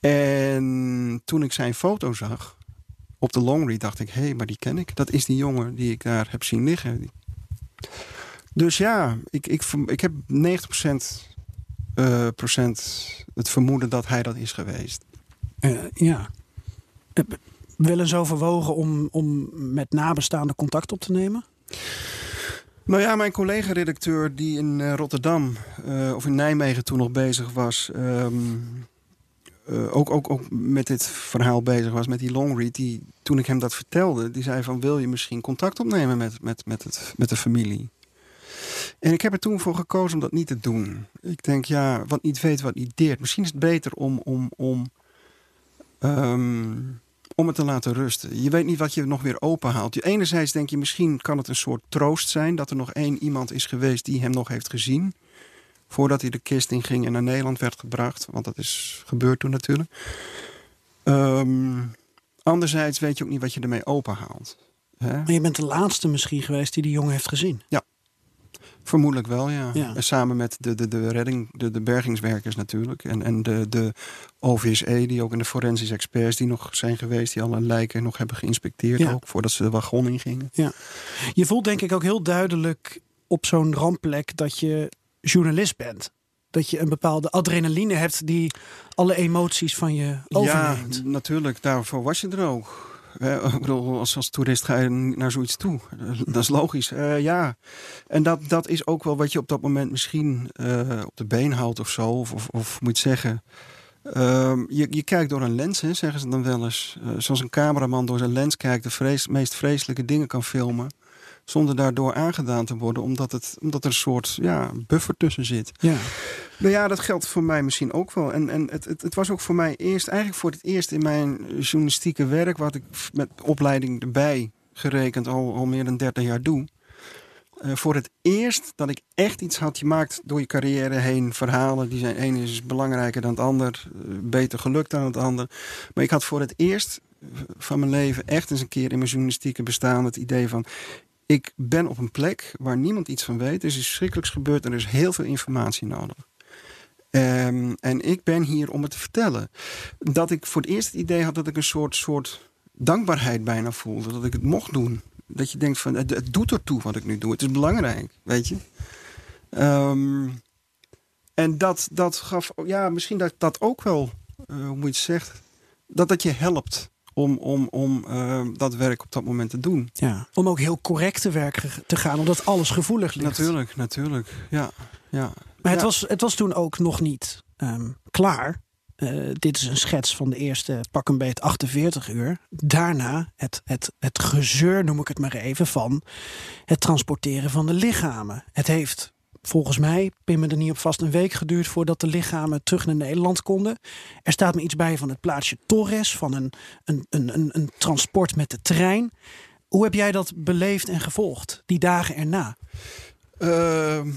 [SPEAKER 5] En toen ik zijn foto zag op de longread, dacht ik: hé, hey, maar die ken ik. Dat is die jongen die ik daar heb zien liggen. Dus ja, ik, ik, ik heb 90% eh, procent het vermoeden dat hij dat is geweest.
[SPEAKER 3] Eh, ja. Eh, Wel eens overwogen om, om met nabestaanden contact op te nemen?
[SPEAKER 5] Nou ja, mijn collega-redacteur die in Rotterdam of in Nijmegen toen nog bezig was, ehm, eh, ook, ook, ook met dit verhaal bezig was, met die longread, die toen ik hem dat vertelde, die zei van wil je misschien contact opnemen met, met, met, het, met de familie? En ik heb er toen voor gekozen om dat niet te doen. Ik denk, ja, wat niet weet, wat niet deert. Misschien is het beter om, om, om, ehm, om het te laten rusten. Je weet niet wat je nog weer openhaalt. Enerzijds denk je, misschien kan het een soort troost zijn... dat er nog één iemand is geweest die hem nog heeft gezien... voordat hij de kist inging en naar Nederland werd gebracht. Want dat is gebeurd toen natuurlijk. Ehm, anderzijds weet je ook niet wat je ermee openhaalt. Hè?
[SPEAKER 3] Maar je bent de laatste misschien geweest die die jongen heeft gezien.
[SPEAKER 5] Vermoedelijk wel, ja.
[SPEAKER 3] Ja.
[SPEAKER 5] En Samen met de, de, de redding, de, de bergingswerkers natuurlijk. En, en de, de OVSE, die ook in de forensische experts die nog zijn geweest, die alle lijken nog hebben geïnspecteerd,
[SPEAKER 3] Ja.
[SPEAKER 5] ook voordat ze de wagon ingingen.
[SPEAKER 3] Je voelt denk ik ook heel duidelijk op zo'n rampplek dat je journalist bent. Dat je een bepaalde adrenaline hebt die alle emoties van je overneemt.
[SPEAKER 5] Ja, natuurlijk. Daarvoor was je er ook. Ik bedoel, als, als toerist ga je naar zoiets toe. Dat is logisch. Eh, ja, en dat, dat is ook wel wat je op dat moment misschien eh, op de been houdt of zo. Of, of, of moet zeggen. Ehm, je, je kijkt door een lens, hè, zeggen ze dan wel eens. Eh, zoals een cameraman door zijn lens kijkt, de vrees, meest vreselijke dingen kan filmen. Zonder daardoor aangedaan te worden, omdat, het, omdat er een soort ja, buffer tussen zit.
[SPEAKER 3] Ja.
[SPEAKER 5] Nou ja, dat geldt voor mij misschien ook wel. En, en het, het, het was ook voor mij eerst, eigenlijk voor het eerst in mijn journalistieke werk, wat ik met opleiding erbij gerekend al, al meer dan 30 jaar doe. Eh, voor het eerst dat ik echt iets had. Je maakt door je carrière heen verhalen. Die zijn, één is belangrijker dan het ander. eh, beter gelukt dan het ander. Maar ik had voor het eerst van mijn leven echt eens een keer in mijn journalistieke bestaan het idee van. Ik ben op een plek waar niemand iets van weet. Er is iets verschrikkelijks gebeurd en er is heel veel informatie nodig. Ehm, en ik ben hier om het te vertellen. Dat ik voor het eerst het idee had dat ik een soort, soort dankbaarheid bijna voelde. Dat ik het mocht doen. Dat je denkt van het, het doet ertoe wat ik nu doe. Het is belangrijk, weet je. Ehm, en dat, dat gaf, ja, misschien dat dat ook wel, eh, hoe moet je het zeggen, dat dat je helpt om, om, om eh, dat werk op dat moment te doen.
[SPEAKER 3] Ja. Om ook heel correct te werk te gaan, omdat alles gevoelig ligt.
[SPEAKER 5] Natuurlijk, natuurlijk. Ja, ja.
[SPEAKER 3] Maar het,
[SPEAKER 5] Ja.
[SPEAKER 3] was, het was toen ook nog niet ehm, klaar. Eh, dit is een schets van de eerste pak een beet 48 uur. Daarna het, het, het gezeur, noem ik het maar even, van het transporteren van de lichamen. Het heeft volgens mij, pin me er niet op vast, een week geduurd voordat de lichamen terug naar Nederland konden. Er staat me iets bij van het plaatsje Torres, van een, een, een, een, transport met de trein. Hoe heb jij dat beleefd en gevolgd, die dagen erna?
[SPEAKER 5] Ehm,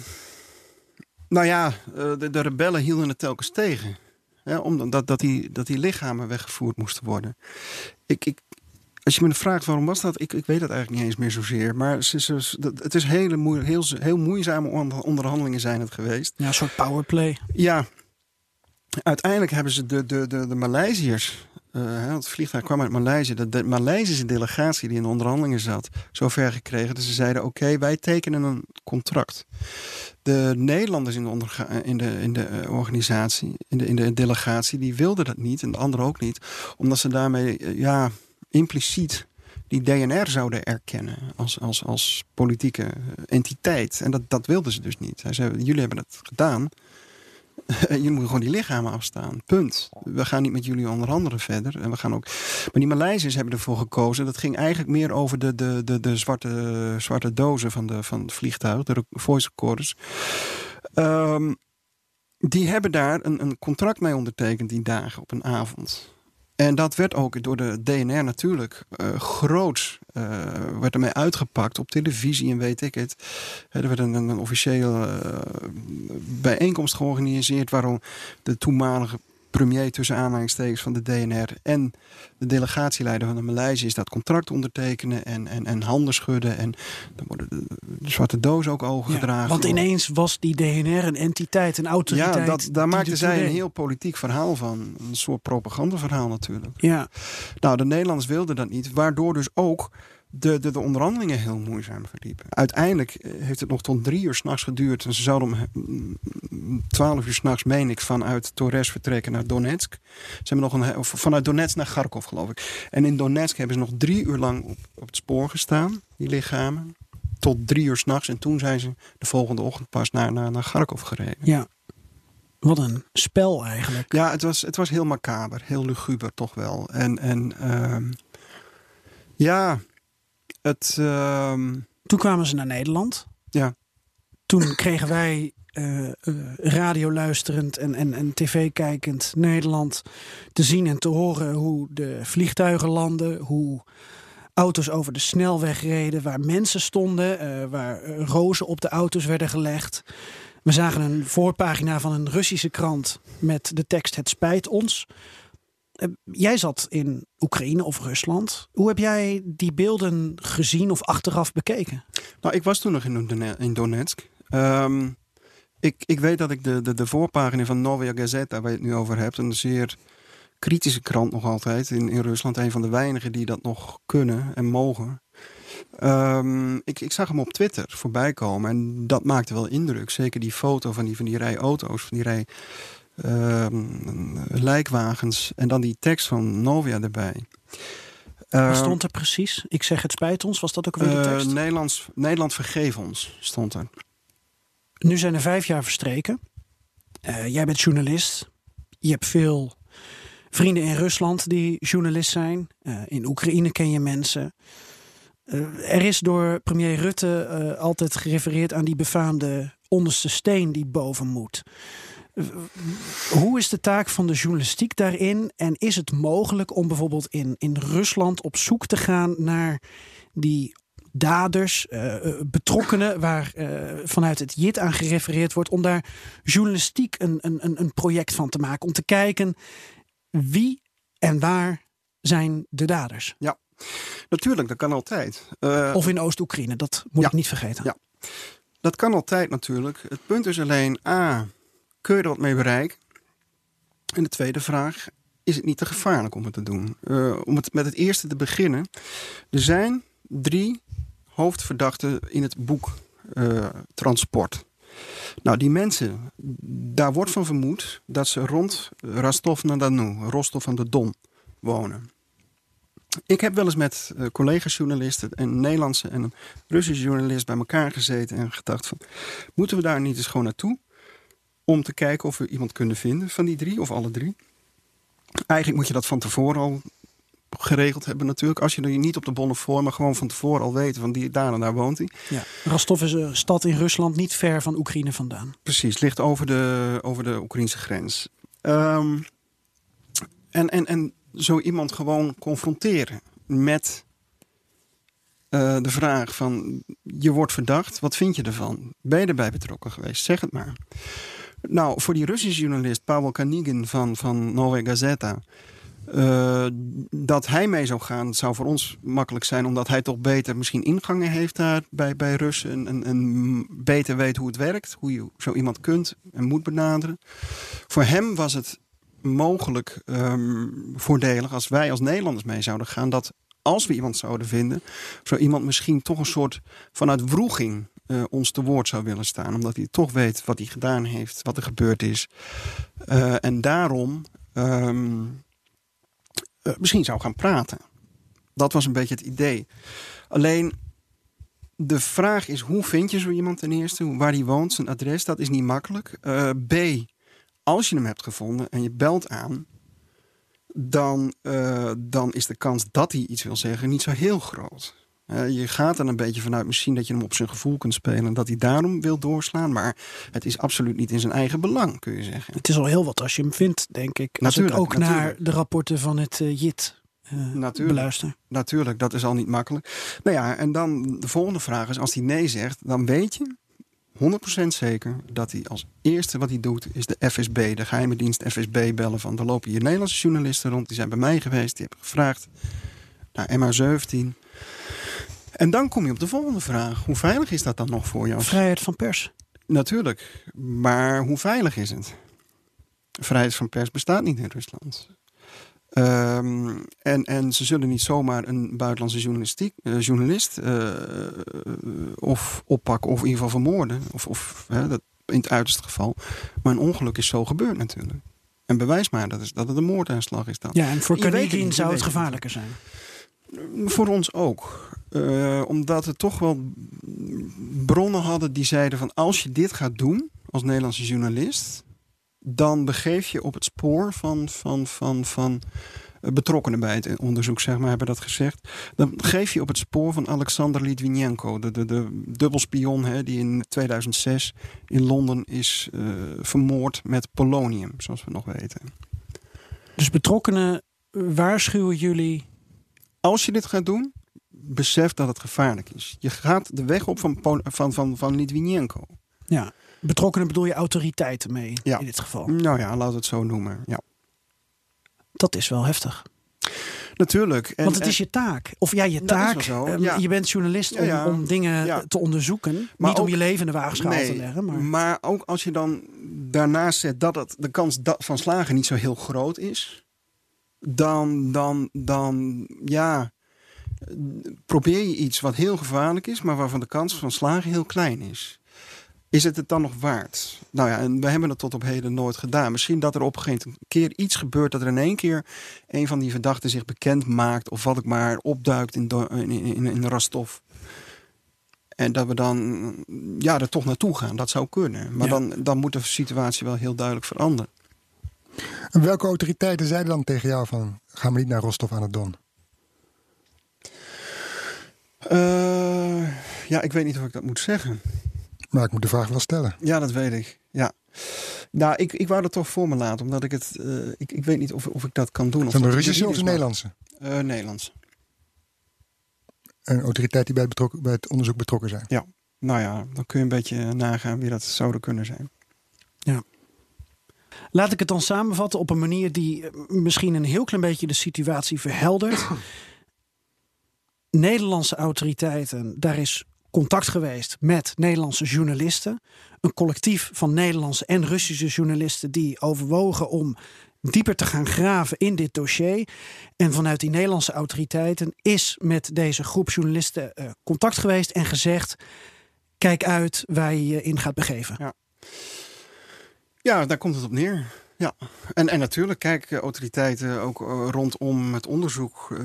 [SPEAKER 5] nou ja, eh, de, de rebellen hielden het telkens tegen. Ja, omdat dat die, dat die lichamen weggevoerd moesten worden. Ik, ik, als je me vraagt waarom was dat, ik, ik weet dat eigenlijk niet eens meer zozeer. Maar ze- dat- het is hele moe, heel, heel moeizame onder- onderhandelingen zijn het geweest.
[SPEAKER 3] Ja, een soort powerplay.
[SPEAKER 5] Ja, uiteindelijk hebben ze de, de, de, de Maleisiërs uh, het vliegtuig kwam uit Maleisië, dat de Maleisische delegatie die in de onderhandelingen zat, zover gekregen dat ze zeiden: oké, wij tekenen een contract. De Nederlanders in de, in de, in de eh, organisatie, in de, in de delegatie, die wilden dat niet en de anderen ook niet, omdat ze daarmee eh, ja, impliciet die DNR zouden erkennen als, als, als politieke entiteit. En dat, dat wilden ze dus niet. Hij zei, jullie hebben het gedaan. jullie moeten gewoon die lichamen afstaan. Punt. We gaan niet met jullie onderhandelen verder. En we gaan ook... Maar die Maleisiërs hebben ervoor gekozen. Dat ging eigenlijk meer over de, de, de, de zwarte, zwarte dozen van, de, van het vliegtuig. De voice recorders. Um, die hebben daar een, een contract mee ondertekend die dagen op een avond. En dat werd ook door de DNR natuurlijk uh, groots uh, werd ermee uitgepakt op televisie en weet ik het. Er werd een, een officiële uh, bijeenkomst georganiseerd waarom de toenmalige premier tussen aanhalingstekens van de DNR en de delegatieleider van de Maleisiërs dat contract ondertekenen en, en, en handen schudden. En dan worden de, zwarte doos ook overgedragen. Ja,
[SPEAKER 3] want ineens was die DNR een entiteit, een autoriteit.
[SPEAKER 5] Ja, dat, daar maakten zij een heel politiek verhaal van. Een soort propagandaverhaal natuurlijk.
[SPEAKER 3] Ja.
[SPEAKER 5] Nou, de Nederlanders wilden dat niet, waardoor dus ook de, de, de onderhandelingen heel moeizaam verliepen. Uiteindelijk eh, heeft het nog tot drie uur s'nachts geduurd. En ze zouden om mm, twaalf uur s'nachts, meen ik, vanuit Torres vertrekken naar Donetsk. Ze hebben nog een, of vanuit Donetsk naar Kharkov, geloof ik. En in Donetsk hebben ze nog drie uur lang op, op het spoor gestaan, die lichamen. Tot drie uur s'nachts. En toen zijn ze de volgende ochtend pas naar, naar, naar Kharkov gereden.
[SPEAKER 3] Ja. Wat een spel eigenlijk.
[SPEAKER 5] Ja, het was, het was heel macaber. Heel luguber toch wel. En, en uh, ja, het, uh...
[SPEAKER 3] Toen kwamen ze naar Nederland.
[SPEAKER 5] Ja.
[SPEAKER 3] Toen kregen wij uh, radio luisterend en, en, en tv kijkend Nederland te zien en te horen hoe de vliegtuigen landen, hoe auto's over de snelweg reden, waar mensen stonden, uh, waar rozen op de auto's werden gelegd. We zagen een voorpagina van een Russische krant met de tekst Het spijt ons. Eh, jij zat in Oekraïne of Rusland. Hoe heb jij die beelden gezien of achteraf bekeken?
[SPEAKER 5] Nou, ik was toen nog in Donetsk. Um, ik, ik weet dat ik de, de, de voorpagina van Novaya Gazeta, waar je het nu over hebt, een zeer kritische krant nog altijd in, in Rusland, een van de weinigen die dat nog kunnen en mogen. Um, ik, ik zag hem op Twitter voorbij komen en dat maakte wel indruk. Zeker die foto van die, van die rij auto's, van die rij uh, lijkwagens en dan die tekst van Novia erbij.
[SPEAKER 3] Wat ehm, stond er precies? Ik zeg het spijt ons. Was dat ook weer de eh, tekst?
[SPEAKER 5] Nederlands, Nederland vergeef ons, stond er.
[SPEAKER 3] Nu zijn er vijf jaar verstreken. Uh, jij bent journalist. Je hebt veel vrienden in Rusland die journalist zijn. Uh, in Oekraïne ken je mensen. er is door premier Rutte altijd gerefereerd aan die befaamde onderste steen die boven moet. Hoe is de taak van de journalistiek daarin? En is het mogelijk om bijvoorbeeld in, in Rusland op zoek te gaan naar die daders, uh, betrokkenen, waar uh, vanuit het JIT aan gerefereerd wordt, om daar journalistiek een, een, een project van te maken. Om te kijken wie en waar zijn de daders.
[SPEAKER 5] Ja, natuurlijk, dat kan altijd.
[SPEAKER 3] of in Oost-Oekraïne, dat moet ik niet vergeten.
[SPEAKER 5] Ja, dat kan altijd natuurlijk. Het punt is alleen, A, kun je er wat mee bereiken? En de tweede vraag, is het niet te gevaarlijk om het te doen? Uh, om het met het eerste te beginnen. Er zijn drie hoofdverdachten in het boek uh, Transport. Nou, die mensen, daar wordt van vermoed dat ze rond Rostov-na-Donu, Rostov aan de Don, wonen. Ik heb wel eens met uh, collega-journalisten, een Nederlandse en een Russische journalist bij elkaar gezeten en gedacht van, moeten we daar niet eens gewoon naartoe? Om te kijken of we iemand kunnen vinden van die drie of alle drie. Eigenlijk moet je dat van tevoren al geregeld hebben natuurlijk. Als je er niet op de bonnen voor, maar gewoon van tevoren al weten van die daar en daar woont hij.
[SPEAKER 3] Ja. Rostov is een stad in Rusland niet ver van Oekraïne vandaan.
[SPEAKER 5] Precies, ligt over de, over de Oekraïnse grens. Um, en, en, en zo iemand gewoon confronteren met uh, de vraag van je wordt verdacht, wat vind je ervan? Ben je erbij betrokken geweest? Zeg het maar. Nou, voor die Russische journalist Pavel Kanigin van, van Novaya Gazeta... Uh, dat hij mee zou gaan, zou voor ons makkelijk zijn, omdat hij toch beter misschien ingangen heeft daar bij, bij Russen en, en, en, beter weet hoe het werkt, hoe je zo iemand kunt en moet benaderen. Voor hem was het mogelijk ehm, voordelig als wij als Nederlanders mee zouden gaan. Dat als we iemand zouden vinden, zo iemand misschien toch een soort vanuit wroeging uh, ons te woord zou willen staan. Omdat hij toch weet wat hij gedaan heeft, wat er gebeurd is. Uh, en daarom um, uh, misschien zou gaan praten. Dat was een beetje het idee. Alleen de vraag is: hoe vind je zo iemand ten eerste? Waar hij woont, zijn adres, dat is niet makkelijk. B, als je hem hebt gevonden en je belt aan, dan, dan is de kans dat hij iets wil zeggen niet zo heel groot. Uh, je gaat er een beetje vanuit misschien dat je hem op zijn gevoel kunt spelen... en dat hij daarom wil doorslaan. Maar het is absoluut niet in zijn eigen belang, kun je zeggen.
[SPEAKER 3] Het is al heel wat als je hem vindt, denk ik. Als natuurlijk, ik ook natuurlijk. naar de rapporten van het uh, JIT natuurlijk, beluister.
[SPEAKER 5] Natuurlijk, dat is al niet makkelijk. Nou ja, en dan de volgende vraag is... als hij nee zegt, dan weet je 100% zeker dat hij als eerste wat hij doet is de FSB, de geheime dienst FSB bellen van. Er lopen hier Nederlandse journalisten rond, die zijn bij mij geweest, die hebben gevraagd naar MH17. En dan kom je op de volgende vraag. Hoe veilig is dat dan nog voor jou?
[SPEAKER 3] Vrijheid van pers.
[SPEAKER 5] Natuurlijk, maar hoe veilig is het? Vrijheid van pers bestaat niet in Rusland. Um, en, en ze zullen niet zomaar een buitenlandse journalistiek, uh, journalist uh, of oppakken of in ieder geval vermoorden. Of, of dat, in het uiterste geval. Maar een ongeluk is zo gebeurd natuurlijk. En bewijs maar dat, is, dat het een moordaanslag is dan.
[SPEAKER 3] Ja, en voor Carnegie zou het gevaarlijker zijn.
[SPEAKER 5] Voor ons ook. Uh, omdat we toch wel bronnen hadden die zeiden van... als je dit gaat doen als Nederlandse journalist dan begeef je op het spoor van, van, van, van betrokkenen bij het onderzoek, zeg maar, hebben dat gezegd. Dan geef je op het spoor van Alexander Litvinenko, de, de, de dubbelspion hè, die in 2006 in Londen is uh, vermoord met polonium, zoals we nog weten.
[SPEAKER 3] Dus betrokkenen waarschuwen jullie?
[SPEAKER 5] Als je dit gaat doen, besef dat het gevaarlijk is. Je gaat de weg op van, van, van, van Litvinenko.
[SPEAKER 3] Ja. Betrokkenen bedoel je autoriteiten mee in dit geval?
[SPEAKER 5] Nou ja, we het zo noemen. Ja.
[SPEAKER 3] Dat is wel heftig.
[SPEAKER 5] Natuurlijk.
[SPEAKER 3] En, Want het is je taak. Of ja, je taak. Ehm, ja. Je bent journalist om, om dingen te onderzoeken. Maar niet om je leven in de waagschaal nee, te leggen. Maar...
[SPEAKER 5] maar ook als je dan daarnaast zet dat het, de kans van slagen niet zo heel groot is. Dan, dan, dan ja, probeer je iets wat heel gevaarlijk is, maar waarvan de kans van slagen heel klein is. Is het het dan nog waard? Nou ja, en we hebben het tot op heden nooit gedaan. Misschien dat er op een gegeven keer iets gebeurt... dat er in één keer een van die verdachten zich bekend maakt... of wat ik maar opduikt in, in, in. En dat we dan ja, er toch naartoe gaan. Dat zou kunnen. Maar dan, dan moet de situatie wel heel duidelijk veranderen.
[SPEAKER 2] En welke autoriteiten zeiden dan tegen jou van... gaan we niet naar Rostov aan het Don?
[SPEAKER 5] Uh, ja, ik weet niet of ik dat moet zeggen.
[SPEAKER 2] Maar ik moet de vraag wel stellen.
[SPEAKER 5] Ja, dat weet ik. Ja. Nou, ik, ik wou dat toch voor me laten, omdat ik het. Uh, ik, ik weet niet of, of ik dat kan doen.
[SPEAKER 2] Van de Russische of de Nederlandse?
[SPEAKER 5] Uh, Nederlands.
[SPEAKER 2] Een autoriteit die bij het, betrokken, bij het onderzoek betrokken zijn.
[SPEAKER 5] Ja, nou ja, dan kun je een beetje nagaan wie dat zouden kunnen zijn.
[SPEAKER 3] Ja. Laat ik het dan samenvatten op een manier die eh, misschien een heel klein beetje de situatie verheldert. Nederlandse autoriteiten, daar is contact geweest met Nederlandse journalisten. Een collectief van Nederlandse en Russische journalisten die overwogen om dieper te gaan graven in dit dossier. En vanuit die Nederlandse autoriteiten is met deze groep journalisten uh, contact geweest en gezegd: kijk uit waar je je in gaat begeven.
[SPEAKER 5] Ja. Ja, daar komt het op neer. Ja, en, en natuurlijk kijken autoriteiten ook uh, rondom het onderzoek uh,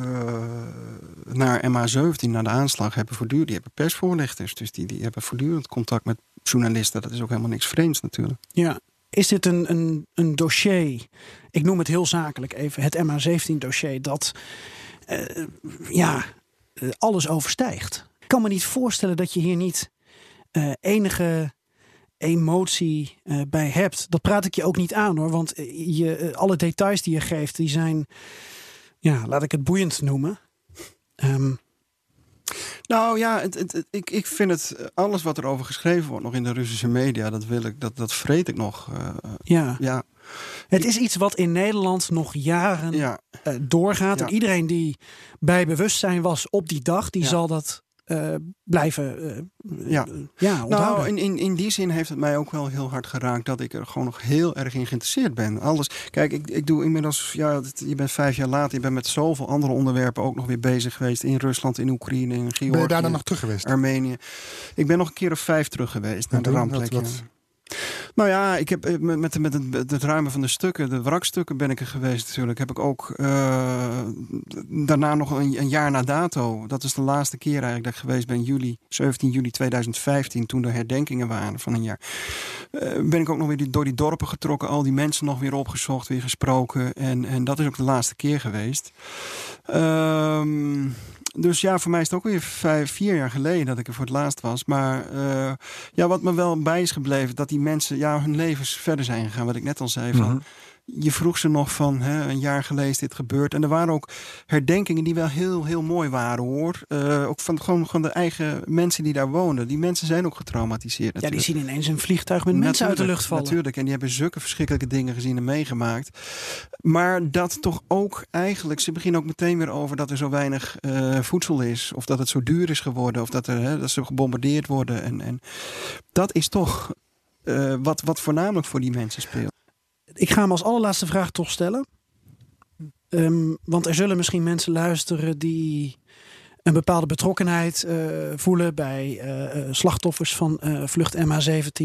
[SPEAKER 5] naar MH17, naar de aanslag, hebben voortdurend, die hebben persvoorlichters. Dus die, die hebben voortdurend contact met journalisten. Dat is ook helemaal niks vreemds natuurlijk.
[SPEAKER 3] Ja, is dit een, een, een dossier, ik noem het heel zakelijk even, het MH17-dossier, dat uh, ja, alles overstijgt? Ik kan me niet voorstellen dat je hier niet enige emotie uh, bij hebt. Dat praat ik je ook niet aan hoor. Want eh, je, uh, alle details die je geeft, die zijn, ja, laat ik het boeiend noemen. Um,
[SPEAKER 5] nou ja, het, het, ik, ik vind het, alles wat er over geschreven wordt nog in de Russische media, dat wil ik, dat, dat vreet ik nog. Uh,
[SPEAKER 3] ja. ja. Het is iets wat in Nederland nog jaren ja. doorgaat. Ja. En iedereen die bij bewustzijn was op die dag, die zal dat eh, blijven uh,
[SPEAKER 5] ja.
[SPEAKER 3] ja, onthouden.
[SPEAKER 5] Nou, in, in, in die zin heeft het mij ook wel heel hard geraakt dat ik er gewoon nog heel erg in geïnteresseerd ben. Alles, kijk, ik, ik doe inmiddels, ja, je bent vijf jaar later, je bent met zoveel andere onderwerpen ook nog weer bezig geweest. In Rusland, in Oekraïne, in Georgië.
[SPEAKER 2] Ben je daar dan nog terug geweest?
[SPEAKER 5] Armenië. Ik ben nog een keer of vijf terug geweest naar de rampplek. Nou ja, ik heb met, met, met het, het, ruimen van de stukken, de wrakstukken ben ik er geweest natuurlijk. Heb ik ook uh, daarna nog een, een, jaar na dato. Dat is de laatste keer eigenlijk dat ik geweest ben, juli, 17 juli 2015, toen de herdenkingen waren van een jaar. Uh, ben ik ook nog weer door die dorpen getrokken, al die mensen nog weer opgezocht, weer gesproken. En, en dat is ook de laatste keer geweest. Ehm dus ja, voor mij is het ook weer vijf, vier jaar geleden dat ik er voor het laatst was. Maar uh, ja, wat me wel bij is gebleven, dat die mensen ja, hun levens verder zijn gegaan. Wat ik net al zei. Van, mm je vroeg ze nog van hè, een jaar geleden is dit gebeurd. En er waren ook herdenkingen die wel heel, heel mooi waren hoor. Uh, ook van gewoon, gewoon de eigen mensen die daar woonden. Die mensen zijn ook getraumatiseerd.
[SPEAKER 3] Natuurlijk. Ja, die zien ineens een vliegtuig met mensen uit de lucht vallen.
[SPEAKER 5] Natuurlijk, en die hebben zulke verschrikkelijke dingen gezien en meegemaakt. Maar dat toch ook eigenlijk, ze beginnen ook meteen weer over dat er zo weinig uh, voedsel is. Of dat het zo duur is geworden. Of dat, er, hè, dat ze gebombardeerd worden. En, en dat is toch uh, wat, wat voornamelijk voor die mensen speelt
[SPEAKER 3] ik ga hem als allerlaatste vraag toch stellen. Um, want er zullen misschien mensen luisteren die een bepaalde betrokkenheid uh, voelen bij uh, slachtoffers van vlucht MH17.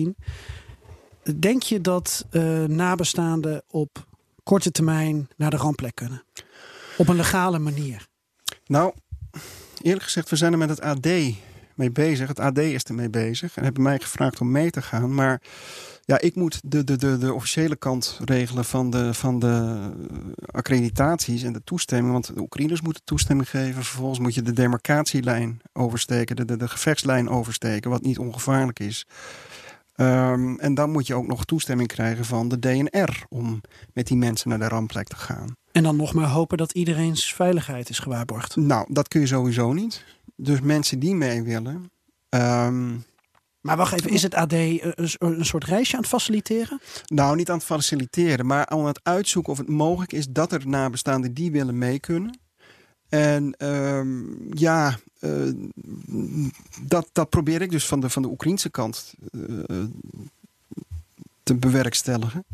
[SPEAKER 3] Denk je dat nabestaanden op korte termijn naar de rampplek kunnen? Op een legale manier?
[SPEAKER 5] Nou, eerlijk gezegd, we zijn er met het AD mee bezig. Het AD is ermee bezig en hebben mij gevraagd om mee te gaan. Maar ja, ik moet de, de, de, de officiële kant regelen van de, van de accreditaties en de toestemming. Want de Oekraïners moeten toestemming geven. Vervolgens moet je de demarcatielijn oversteken, de, de, de gevechtslijn oversteken, wat niet ongevaarlijk is. Um, en dan moet je ook nog toestemming krijgen van de DNR om met die mensen naar de rampplek te gaan.
[SPEAKER 3] En dan nog maar hopen dat iedereen's veiligheid is gewaarborgd.
[SPEAKER 5] Nou, dat kun je sowieso niet. Dus mensen die mee willen. Um,
[SPEAKER 3] maar wacht even, is het AD een, een, soort reisje aan het faciliteren?
[SPEAKER 5] Nou, niet aan het faciliteren, maar aan het uitzoeken of het mogelijk is dat er nabestaanden die willen mee kunnen. En um, ja, uh, dat, dat probeer ik dus van de, van de Oekraïnse kant uh, te bewerkstelligen.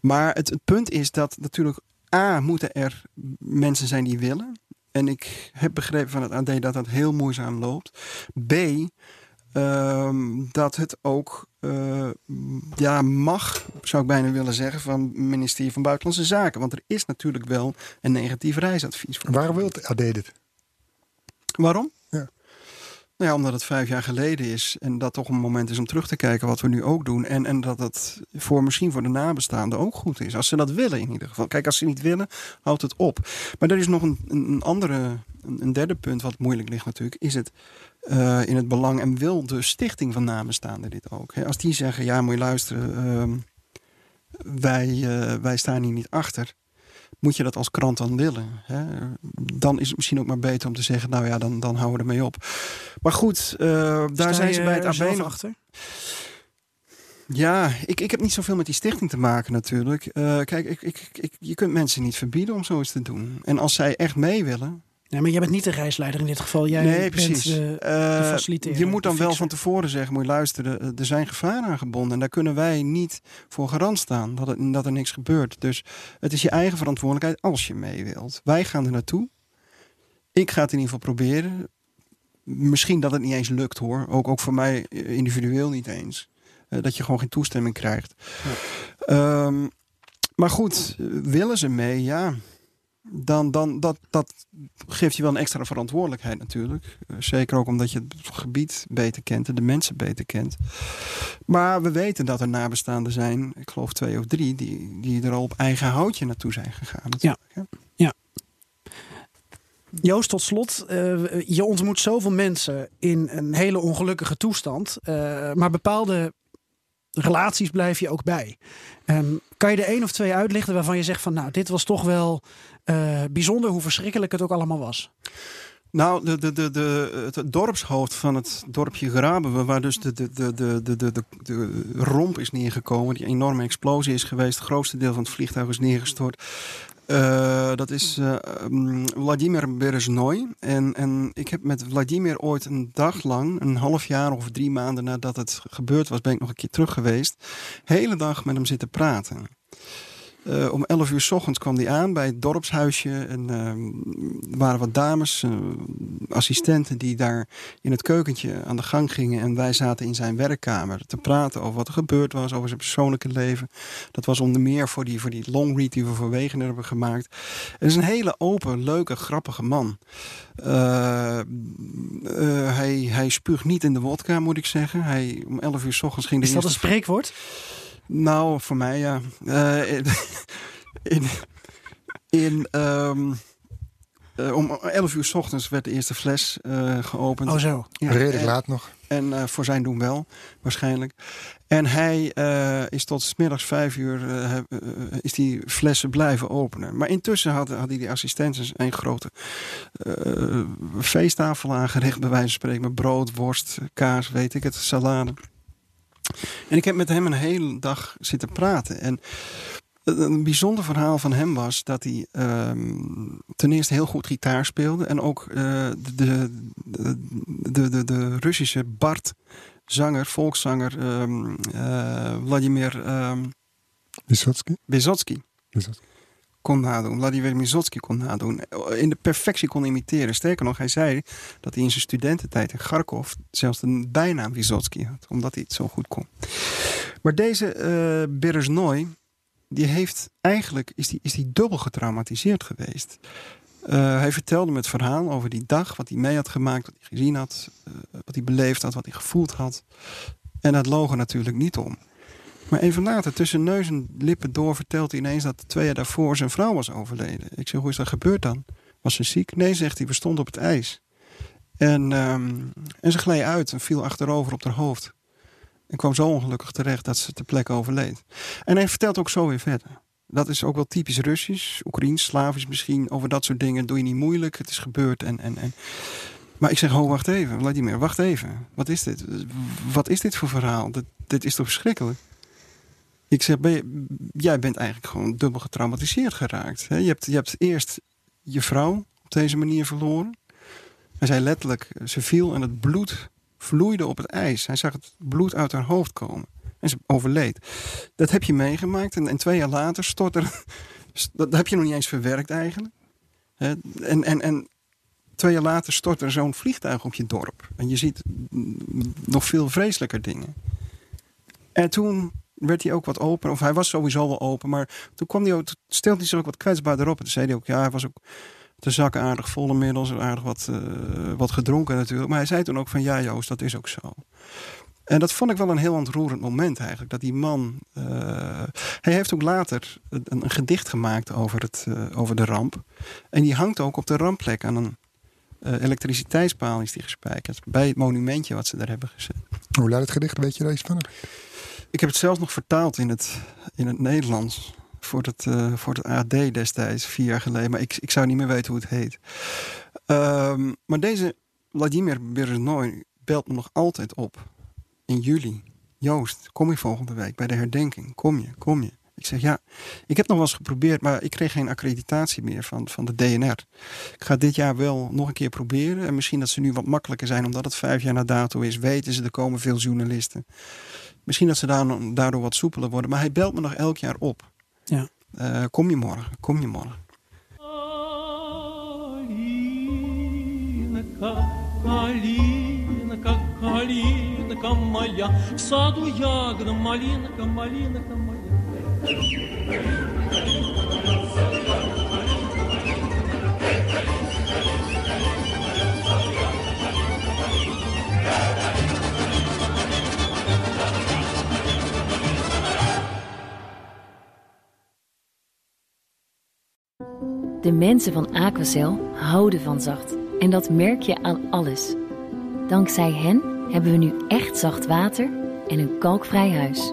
[SPEAKER 5] Maar het, het punt is dat natuurlijk A, moeten er mensen zijn die willen. En ik heb begrepen van het AD dat dat heel moeizaam loopt. B, Um, dat het ook uh, ja, mag, zou ik bijna willen zeggen, van het ministerie van Buitenlandse Zaken. Want er is natuurlijk wel een negatief reisadvies. Voor
[SPEAKER 2] Waarom wil het AD dit?
[SPEAKER 5] Waarom? Ja. Nou ja, omdat het vijf jaar geleden is en dat toch een moment is om terug te kijken wat we nu ook doen. En, en dat het voor misschien voor de nabestaanden ook goed is. Als ze dat willen in ieder geval. Kijk, als ze niet willen, houdt het op. Maar er is nog een, een andere, een derde punt wat moeilijk ligt natuurlijk. Is het uh, in het belang en wil de stichting van namenstaanden dit ook. Als die zeggen, ja moet je luisteren, uh, wij, uh, wij staan hier niet achter. Moet je dat als krant dan willen? Hè? Dan is het misschien ook maar beter om te zeggen, nou ja, dan, dan houden we ermee op. Maar goed, uh, daar zijn ze bij het AB
[SPEAKER 3] achter.
[SPEAKER 5] Ja, ik, ik heb niet zoveel met die stichting te maken natuurlijk. Kijk, ik, ik, ik, je kunt mensen niet verbieden om zoiets te doen. En als zij echt mee willen,
[SPEAKER 3] Nee, maar jij bent niet de reisleider in dit geval. Jij
[SPEAKER 5] nee,
[SPEAKER 3] precies.
[SPEAKER 5] de, de uh, je moet dan wel van tevoren zeggen, moet je luisteren, eh, er zijn gevaren aangebonden. En daar kunnen wij niet voor garant staan dat, het, dat er niks gebeurt. Dus het is je eigen verantwoordelijkheid als je mee wilt. Wij gaan er naartoe. Ik ga het in ieder geval proberen. Misschien dat het niet eens lukt hoor. Ook, ook voor mij eh, individueel niet eens. Uh, dat je gewoon geen toestemming krijgt. Ja. Um, maar goed, willen ze mee? Ja dan, dan dat, dat geeft je wel een extra verantwoordelijkheid natuurlijk. Eh, zeker ook omdat je het gebied beter kent en de mensen beter kent. Maar we weten dat er nabestaanden zijn, ik geloof twee of drie, die, die er al op eigen houtje naartoe zijn gegaan.
[SPEAKER 3] Ja. ja. Joost, tot slot. Uh, je ontmoet zoveel mensen in een hele ongelukkige toestand. Uh, maar bepaalde relaties blijf je ook bij. Um, kan je er één of twee uitlichten waarvan je zegt van nou, dit was toch wel bijzonder hoe verschrikkelijk het ook allemaal was?
[SPEAKER 5] Nou, de, de, de, de, het dorpshoofd van het dorpje Graben, waar dus de, de, de, de, de, de, de romp is neergekomen, die enorme explosie is geweest, het grootste deel van het vliegtuig is neergestort. Uh, dat is uh, Vladimir Bereznoy. En, en ik heb met Vladimir ooit een dag lang, een half jaar of drie maanden nadat het gebeurd was, ben ik nog een keer terug geweest. Hele dag met hem zitten praten. Uh, om 11 uur s ochtends kwam hij aan bij het dorpshuisje. En uh, er waren wat dames, uh, assistenten, die daar in het keukentje aan de gang gingen. En wij zaten in zijn werkkamer te praten over wat er gebeurd was, over zijn persoonlijke leven. Dat was onder meer voor die, voor die long read die we voor Wegener hebben gemaakt. Het is een hele open, leuke, grappige man. hij, hij spuugt niet in de wodka, moet ik zeggen. Hij, om 11 uur s ochtends ging de
[SPEAKER 3] Is dat een spreekwoord?
[SPEAKER 5] Nou, voor mij ja. Uh, in, in, um, uh, om 11 uur s ochtends werd de eerste fles uh, geopend.
[SPEAKER 3] Oh zo.
[SPEAKER 2] Ja, Redelijk laat nog.
[SPEAKER 5] En voor zijn doen wel, waarschijnlijk. En hij is tot smiddags vijf uur is die flessen blijven openen. Maar intussen had, had hij die assistenten een grote feesttafel aangericht, bij wijze van spreken. Met brood, worst, kaas, weet ik het, salade. En ik heb met hem een hele dag zitten praten. En een bijzonder verhaal van hem was dat hij um, ten eerste heel goed gitaar speelde. En ook uh, de, de, de, de, de Russische Bart, zanger, volkszanger um, uh, Vladimir um,
[SPEAKER 2] Vysotsky.
[SPEAKER 5] Vysotsky kon nadoen. Vladimir Mizotsky kon nadoen. In de perfectie kon imiteren. Sterker nog, hij zei dat hij in zijn studententijd in Kharkov zelfs een bijnaam Vysotsky had. Omdat hij het zo goed kon. Maar deze uh, Bereznoy, die heeft eigenlijk, is die, is die dubbel getraumatiseerd geweest. Uh, hij vertelde me het verhaal over die dag, wat hij mee had gemaakt, wat hij gezien had, uh, wat hij beleefd had, wat hij gevoeld had. En dat logen natuurlijk niet om. Maar even later, tussen neus en lippen door, vertelt hij ineens dat twee jaar daarvoor zijn vrouw was overleden. Ik zeg, hoe is dat gebeurd dan? Was ze ziek? Nee, zegt hij, we stonden op het ijs. En, um, en ze gleed uit en viel achterover op haar hoofd. En kwam zo ongelukkig terecht dat ze ter plekke overleed. En hij vertelt ook zo weer verder. Dat is ook wel typisch Russisch, Oekraïens, Slavisch misschien. Over dat soort dingen doe je niet moeilijk. Het is gebeurd en... en, en. Maar ik zeg, oh, wacht even, Vladimir, wacht even. Wat is dit? Wat is dit voor verhaal? Dit is toch verschrikkelijk? Ik zeg, jij bent eigenlijk gewoon dubbel getraumatiseerd geraakt. Je hebt, je hebt eerst je vrouw op deze manier verloren. Hij zei letterlijk, ze viel en het bloed vloeide op het ijs. Hij zag het bloed uit haar hoofd komen. En ze overleed. Dat heb je meegemaakt. En, en twee jaar later stort er... Dat heb je nog niet eens verwerkt eigenlijk. En, en, en twee jaar later stort er zo'n vliegtuig op je dorp. En je ziet nog veel vreselijker dingen. En toen werd hij ook wat open. Of hij was sowieso wel open. Maar toen kwam hij ook, stelde hij zich ook wat kwetsbaarder op. En toen zei hij ook, ja, hij was ook de zakken aardig vol inmiddels. Aardig wat, uh, wat gedronken natuurlijk. Maar hij zei toen ook van, ja Joost, dat is ook zo. En dat vond ik wel een heel ontroerend moment eigenlijk. Dat die man... Uh, hij heeft ook later een, gedicht gemaakt over, het, uh, over de ramp. En die hangt ook op de rampplek aan een uh, elektriciteitspaal is die gespijkerd. Bij het monumentje wat ze daar hebben gezet.
[SPEAKER 2] Hoe luidt het gedicht? Weet je daar iets?
[SPEAKER 5] Ik heb het zelfs nog vertaald in het, in het Nederlands. Voor het, uh, voor het AD destijds, vier jaar geleden. Maar ik, ik zou niet meer weten hoe het heet. Um, maar deze Vladimir Bereznoy belt me nog altijd op. In juli. Joost, kom je volgende week bij de herdenking? Kom je, kom je. Ik zeg ja, ik heb nog wel eens geprobeerd, maar ik kreeg geen accreditatie meer van, van de DNR. Ik ga dit jaar wel nog een keer proberen. En misschien dat ze nu wat makkelijker zijn, omdat het vijf jaar na dato is. Weten ze, er komen veel journalisten. Misschien dat ze daardoor wat soepeler worden. Maar hij belt me nog elk jaar op.
[SPEAKER 3] Ja.
[SPEAKER 5] Uh, kom je morgen? Kom je morgen?
[SPEAKER 6] Калинка, калинка моя, в саду ягода, малинка, малинка моя.
[SPEAKER 7] De mensen van Aquacel houden van zacht. En dat merk je aan alles. Dankzij hen hebben we nu echt zacht water en een kalkvrij huis.